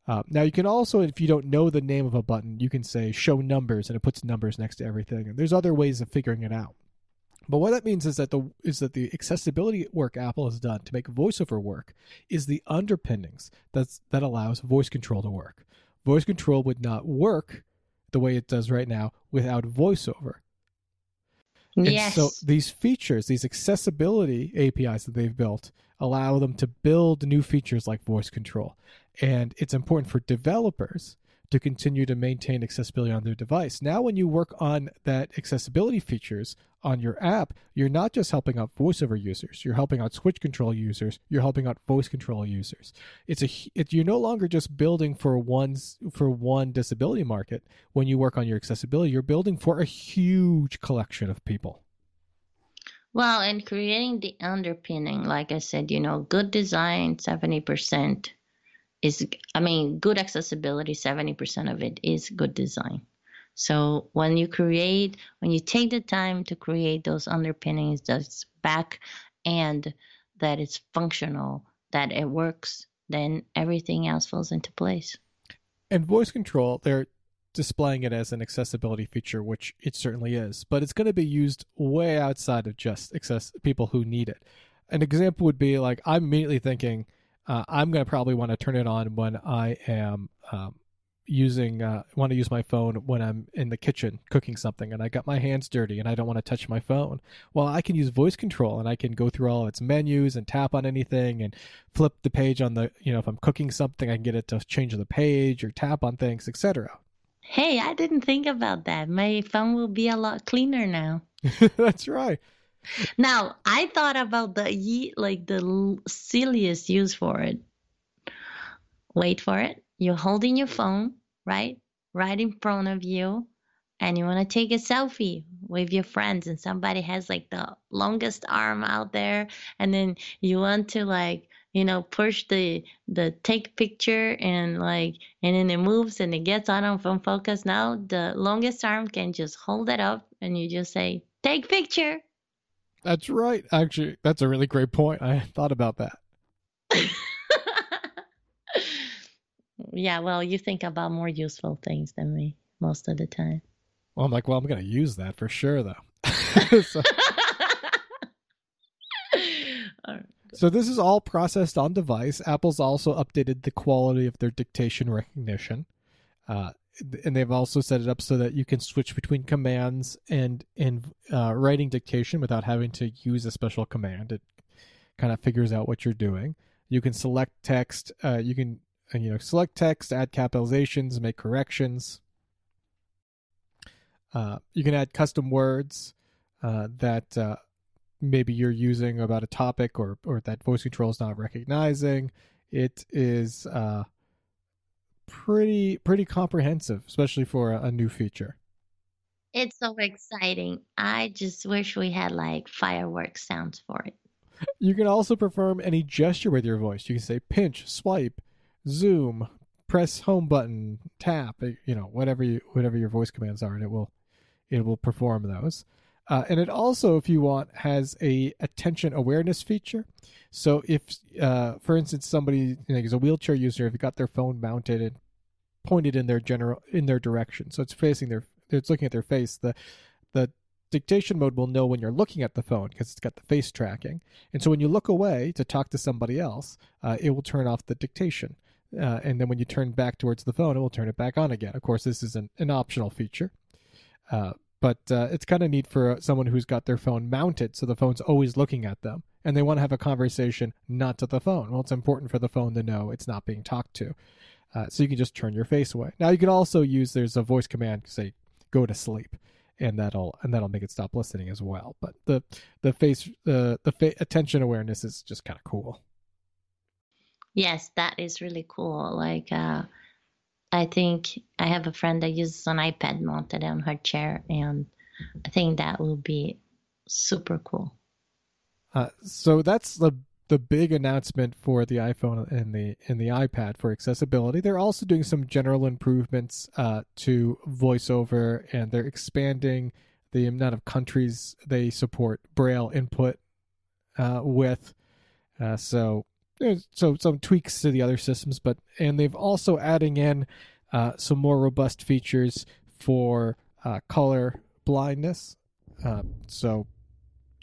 S1: Uh, now, you can also, if you don't know the name of a button, you can say show numbers and it puts numbers next to everything. And there's other ways of figuring it out. But what that means is that the is that the accessibility work Apple has done to make voiceover work is the underpinnings that's that allows voice control to work. Voice control would not work the way it does right now without voiceover. And
S2: yes.
S1: so these features, these accessibility APIs that they've built, allow them to build new features like voice control. And it's important for developers to continue to maintain accessibility on their device. Now, when you work on that accessibility features on your app, you're not just helping out voiceover users. You're helping out switch control users. You're helping out voice control users. It's a it, you're no longer just building for one for one disability market. When you work on your accessibility, you're building for a huge collection of people.
S2: Well, and creating the underpinning, like I said, you know, good design, 70% is, I mean, good accessibility, 70% of it is good design. So when you create, when you take the time to create those underpinnings that's back and that it's functional, that it works, then everything else falls into place.
S1: And voice control, they're displaying it as an accessibility feature, which it certainly is, but it's going to be used way outside of just access people who need it. An example would be like I'm immediately thinking uh, I'm going to probably want to turn it on when I am um, using uh, want to use my phone when I'm in the kitchen cooking something and I got my hands dirty and I don't want to touch my phone. Well, I can use voice control and I can go through all its menus and tap on anything and flip the page on the you know if I'm cooking something I can get it to change the page or tap on things, etc.
S2: Hey, I didn't think about that. My phone will be a lot cleaner now.
S1: That's right.
S2: Now, I thought about the ye like the l- silliest use for it. Wait for it. You're holding your phone, right? Right in front of you, and you want to take a selfie with your friends, and somebody has like the longest arm out there, and then you want to like you know push the the take picture and like and then it moves and it gets out of focus now the longest arm can just hold it up and you just say take picture
S1: That's right. Actually, that's a really great point. I thought about that.
S2: Yeah, well, you think about more useful things than me most of the time.
S1: Well, I'm like, well, I'm going to use that for sure, though. so, So this is all processed on device. Apple's also updated the quality of their dictation recognition, uh, and they've also set it up so that you can switch between commands and in uh, writing dictation without having to use a special command. It kind of figures out what you're doing. You can select text. Uh, you can uh, you know select text, add capitalizations, make corrections. Uh, you can add custom words uh, that maybe you're using about a topic or or that voice control is not recognizing. It is uh, pretty pretty comprehensive, especially for a, a new feature.
S2: It's so exciting. I just wish we had like fireworks sounds for it.
S1: You can also perform any gesture with your voice. You can say pinch, swipe, zoom, press home button, tap, you know, whatever you whatever your voice commands are, and it will it will perform those. Uh, and it also, if you want, has a attention awareness feature. So if, uh, for instance, somebody you know, is a wheelchair user, if you got their phone mounted and pointed in their general in their direction, so it's facing their, it's looking at their face. The the dictation mode will know when you're looking at the phone because it's got the face tracking. And so when you look away to talk to somebody else, uh, it will turn off the dictation. Uh, and then when you turn back towards the phone, it will turn it back on again. Of course, this is an, an optional feature. Uh, but uh, it's kind of neat for uh, someone who's got their phone mounted so the phone's always looking at them and they want to have a conversation not to the phone well it's important for the phone to know it's not being talked to uh, so you can just turn your face away now you can also use there's a voice command say go to sleep and that'll and that'll make it stop listening as well but the the face the the fa- attention awareness is just kind of cool
S2: yes that is really cool like uh I think I have a friend that uses an iPad mounted on her chair, and I think that will be super cool.
S1: Uh, so that's the the big announcement for the iPhone and the and the iPad for accessibility. They're also doing some general improvements uh, to VoiceOver, and they're expanding the amount of countries they support Braille input uh, with. Uh, so so some tweaks to the other systems, but and they've also adding in uh, some more robust features for uh, color blindness. Uh, so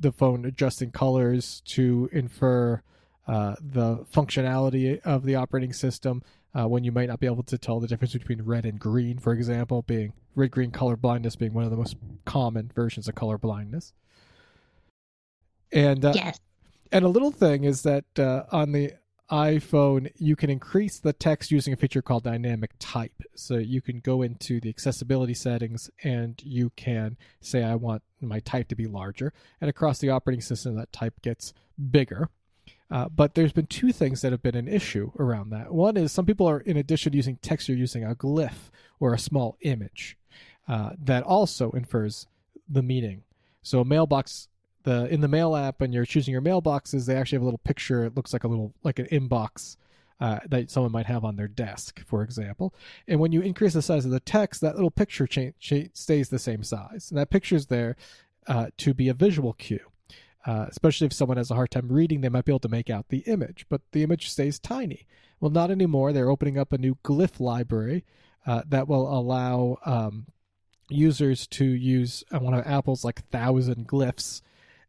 S1: the phone adjusting colors to infer uh, the functionality of the operating system uh, when you might not be able to tell the difference between red and green, for example, being red green color blindness being one of the most common versions of color blindness. And uh,
S2: yes
S1: and a little thing is that uh, on the iPhone, you can increase the text using a feature called dynamic type. So you can go into the accessibility settings and you can say, I want my type to be larger. And across the operating system, that type gets bigger. Uh, but there's been two things that have been an issue around that. One is some people are, in addition to using text, you're using a glyph or a small image uh, that also infers the meaning. So a mailbox the in the mail app when you're choosing your mailboxes, they actually have a little picture. It looks like a little like an inbox uh, that someone might have on their desk, for example. And when you increase the size of the text, that little picture cha- cha- stays the same size, and that picture is there uh, to be a visual cue. Uh, especially if someone has a hard time reading, they might be able to make out the image, but the image stays tiny. Well, not anymore. They're opening up a new glyph library uh, that will allow um, users to use one of Apple's like thousand glyphs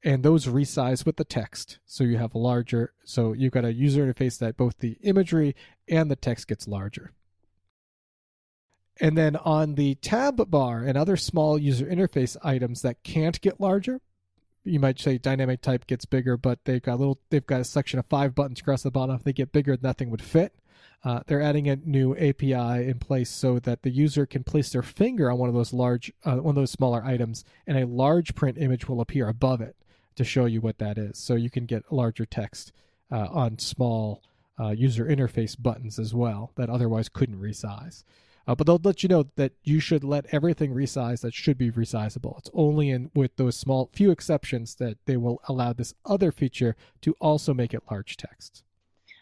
S1: and those resize with the text. So you have a larger, so you've got a user interface that both the imagery and the text gets larger. And then on the tab bar and other small user interface items that can't get larger, you might say dynamic type gets bigger, but they've got a little, they've got a section of five buttons across the bottom. If they get bigger, nothing would fit. Uh, they're adding a new API in place so that the user can place their finger on one of those large, uh, one of those smaller items, and a large print image will appear above it to show you what that is. So you can get larger text uh, on small uh, user interface buttons as well that otherwise couldn't resize. Uh, but they'll let you know that you should let everything resize that should be resizable. It's only in with those small few exceptions that they will allow this other feature to also make it large text.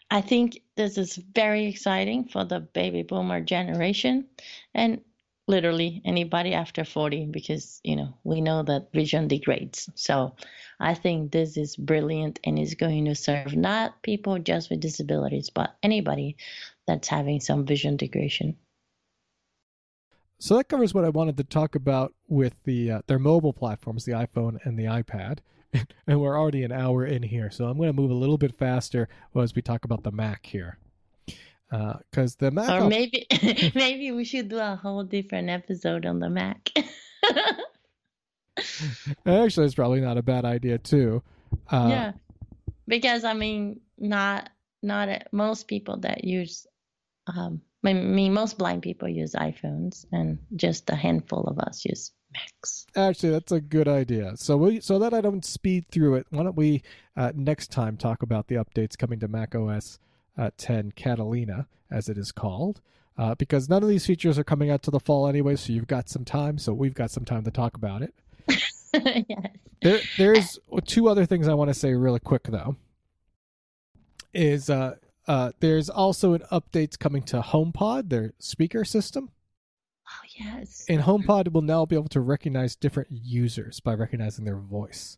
S2: I think this is very exciting for the baby boomer generation. And literally anybody after 40 because you know we know that vision degrades. So i think this is brilliant and is going to serve not people just with disabilities but anybody that's having some vision degradation.
S1: So that covers what i wanted to talk about with the uh, their mobile platforms the iphone and the ipad. And we're already an hour in here, so I'm going to move a little bit faster as we talk about the Mac here, because uh, the Mac.
S2: Or maybe maybe we should do a whole different episode on the Mac.
S1: Actually, it's probably not a bad idea too.
S2: Uh, yeah, because I mean, not not most people that use um, I mean, most blind people use iPhones, and just a handful of us use Macs.
S1: Actually, that's a good idea. So we, so that I don't speed through it, why don't we uh, next time talk about the updates coming to Mac OS uh, 10 Catalina, as it is called, uh, because none of these features are coming out to the fall anyway. So you've got some time. So we've got some time to talk about it.
S2: yes.
S1: There, there's two other things I want to say really quick though. Is uh, uh, there's also an updates coming to HomePod, their speaker system.
S2: Oh yes.
S1: And HomePod will now be able to recognize different users by recognizing their voice.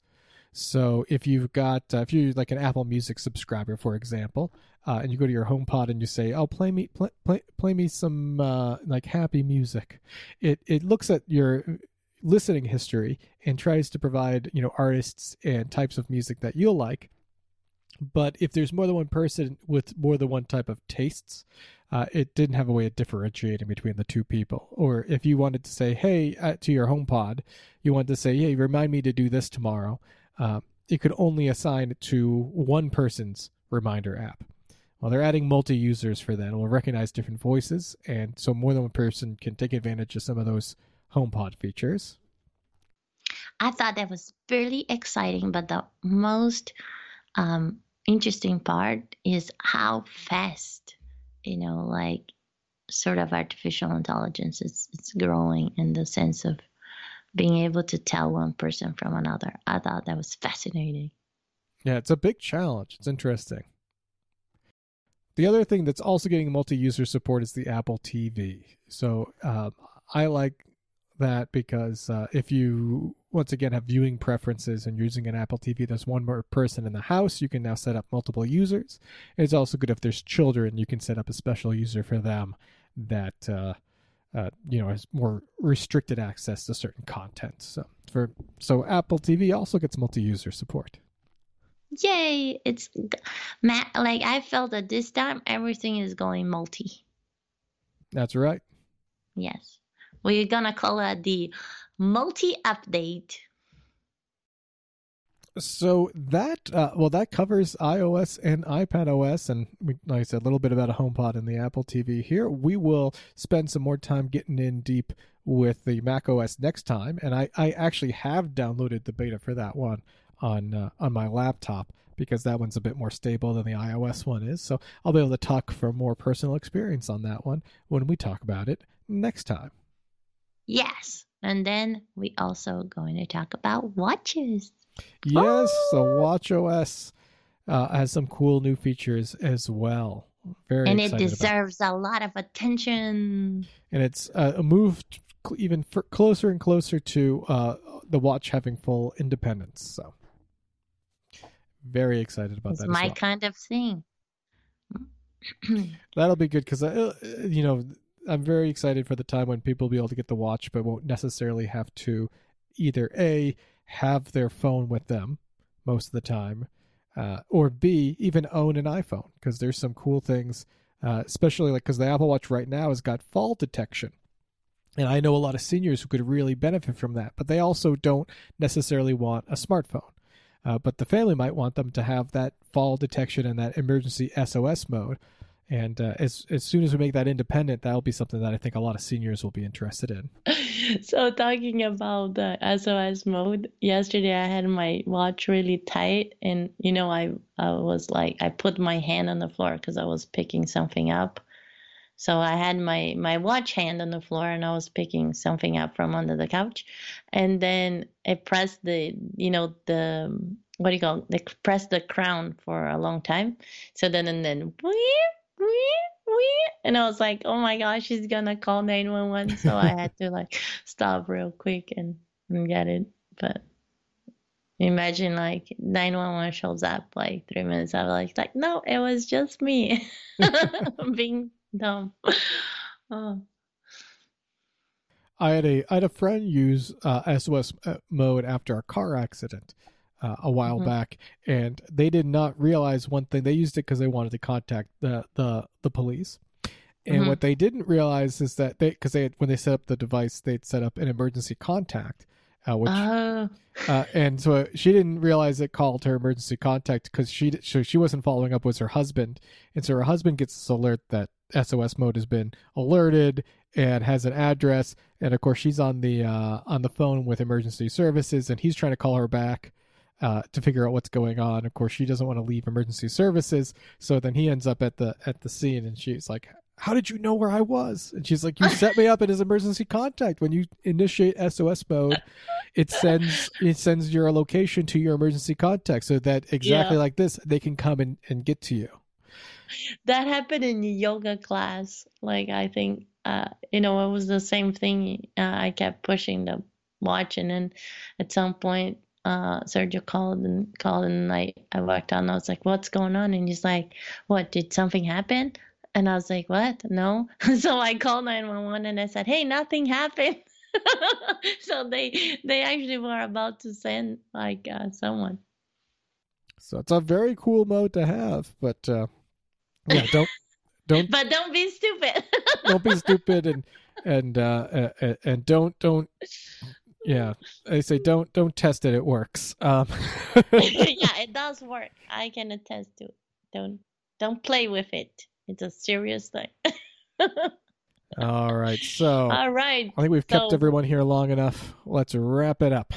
S1: So if you've got uh, if you're like an Apple Music subscriber, for example, uh, and you go to your HomePod and you say, "Oh, play me play play, play me some uh, like happy music," it it looks at your listening history and tries to provide you know artists and types of music that you'll like but if there's more than one person with more than one type of tastes, uh, it didn't have a way of differentiating between the two people. Or if you wanted to say, hey, uh, to your HomePod, you wanted to say, hey, remind me to do this tomorrow, uh, it could only assign to one person's reminder app. Well, they're adding multi users for that. It will recognize different voices, and so more than one person can take advantage of some of those HomePod features.
S2: I thought that was really exciting, but the most um, interesting part is how fast, you know, like sort of artificial intelligence is it's growing in the sense of being able to tell one person from another. I thought that was fascinating.
S1: Yeah, it's a big challenge. It's interesting. The other thing that's also getting multi-user support is the Apple TV. So um, I like that because uh, if you once again have viewing preferences and using an Apple TV, there's one more person in the house. You can now set up multiple users. It's also good if there's children, you can set up a special user for them that uh, uh, you know has more restricted access to certain content. So for so Apple TV also gets multi-user support.
S2: Yay! It's Matt. like I felt that this time everything is going multi.
S1: That's right.
S2: Yes. We're gonna call it the multi update.
S1: So that uh, well, that covers iOS and iPad OS, and we, like I said, a little bit about a HomePod and the Apple TV. Here, we will spend some more time getting in deep with the Mac OS next time, and I, I actually have downloaded the beta for that one on uh, on my laptop because that one's a bit more stable than the iOS one is. So I'll be able to talk from more personal experience on that one when we talk about it next time.
S2: Yes. And then we also going to talk about watches.
S1: Yes, so Watch OS uh, has some cool new features as well. Very
S2: and it deserves a lot of attention.
S1: And it's uh, moved even closer and closer to uh, the watch having full independence. So very excited about
S2: it's
S1: that.
S2: My
S1: well.
S2: kind of thing.
S1: That'll be good because uh, you know I'm very excited for the time when people will be able to get the watch, but won't necessarily have to either a have their phone with them most of the time, uh, or b even own an iPhone because there's some cool things, uh, especially like because the Apple Watch right now has got fall detection. And I know a lot of seniors who could really benefit from that, but they also don't necessarily want a smartphone. Uh, but the family might want them to have that fall detection and that emergency SOS mode and uh, as as soon as we make that independent, that'll be something that I think a lot of seniors will be interested in.
S2: So talking about the SOS mode, yesterday I had my watch really tight, and you know I I was like I put my hand on the floor because I was picking something up. So I had my my watch hand on the floor, and I was picking something up from under the couch, and then I pressed the you know the what do you call it? Pressed the crown for a long time. So then and then and I was like, oh my gosh, she's gonna call 911. So I had to like stop real quick and, and get it. But imagine like 911 shows up like three minutes. I was like, like no, it was just me being dumb. Oh.
S1: I had a I had a friend use uh, SOS uh, mode after a car accident, uh, a while
S2: Mhm.
S1: back, and they did not realize one thing. They used it because they wanted to contact the the the police. And
S2: Mhm.
S1: what they didn't realize is that they, because they had, when they set up the device, they'd set up an emergency contact, uh, which
S2: Oh,
S1: uh, and so she didn't realize it called her emergency contact because she so she wasn't following up with her husband, and so her husband gets this alert that SOS mode has been alerted and has an address, and of course she's on the uh, on the phone with emergency services, and he's trying to call her back. Uh, to figure out what's going on, of course, she doesn't want to leave emergency services. So then he ends up at the at the scene, and she's like, "How did you know where I was?" And she's like, "You set me up in as emergency contact when you initiate SOS mode it sends it sends your location to your emergency contact so that exactly
S2: Yeah.
S1: like this they can come and, and get to you
S2: that happened in yoga class. Like I think, uh, you know, it was the same thing. Uh, I kept pushing the watch, and then at some point, uh, Sergio called and called, and I I walked on. And I was like, "What's going on?" And he's like, "What? Did something happen?" And I was like, "What? No." so I called nine one one, and I said, "Hey, nothing happened." so they they actually were about to send like uh, someone.
S1: so it's a very cool mode to have but uh yeah don't don't
S2: But don't be stupid.
S1: don't be stupid and and uh, and don't don't yeah i say don't don't test it it works um
S2: yeah, it does work. I can attest to it. Don't don't play with it. It's a serious thing.
S1: all right so
S2: All right.
S1: i think we've kept
S2: so-
S1: everyone here long enough let's wrap it up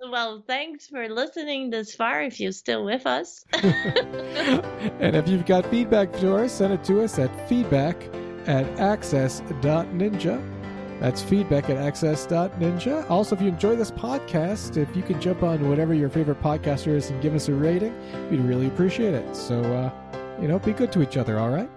S2: Well, thanks for listening this far. If you're still with us,
S1: and if you've got feedback for us, send it to us at feedback at access.ninja. That's feedback at access.ninja. Also, if you enjoy this podcast, if you can jump on whatever your favorite podcatcher is and give us a rating, we'd really appreciate it. So, uh, you know, be good to each other, all right?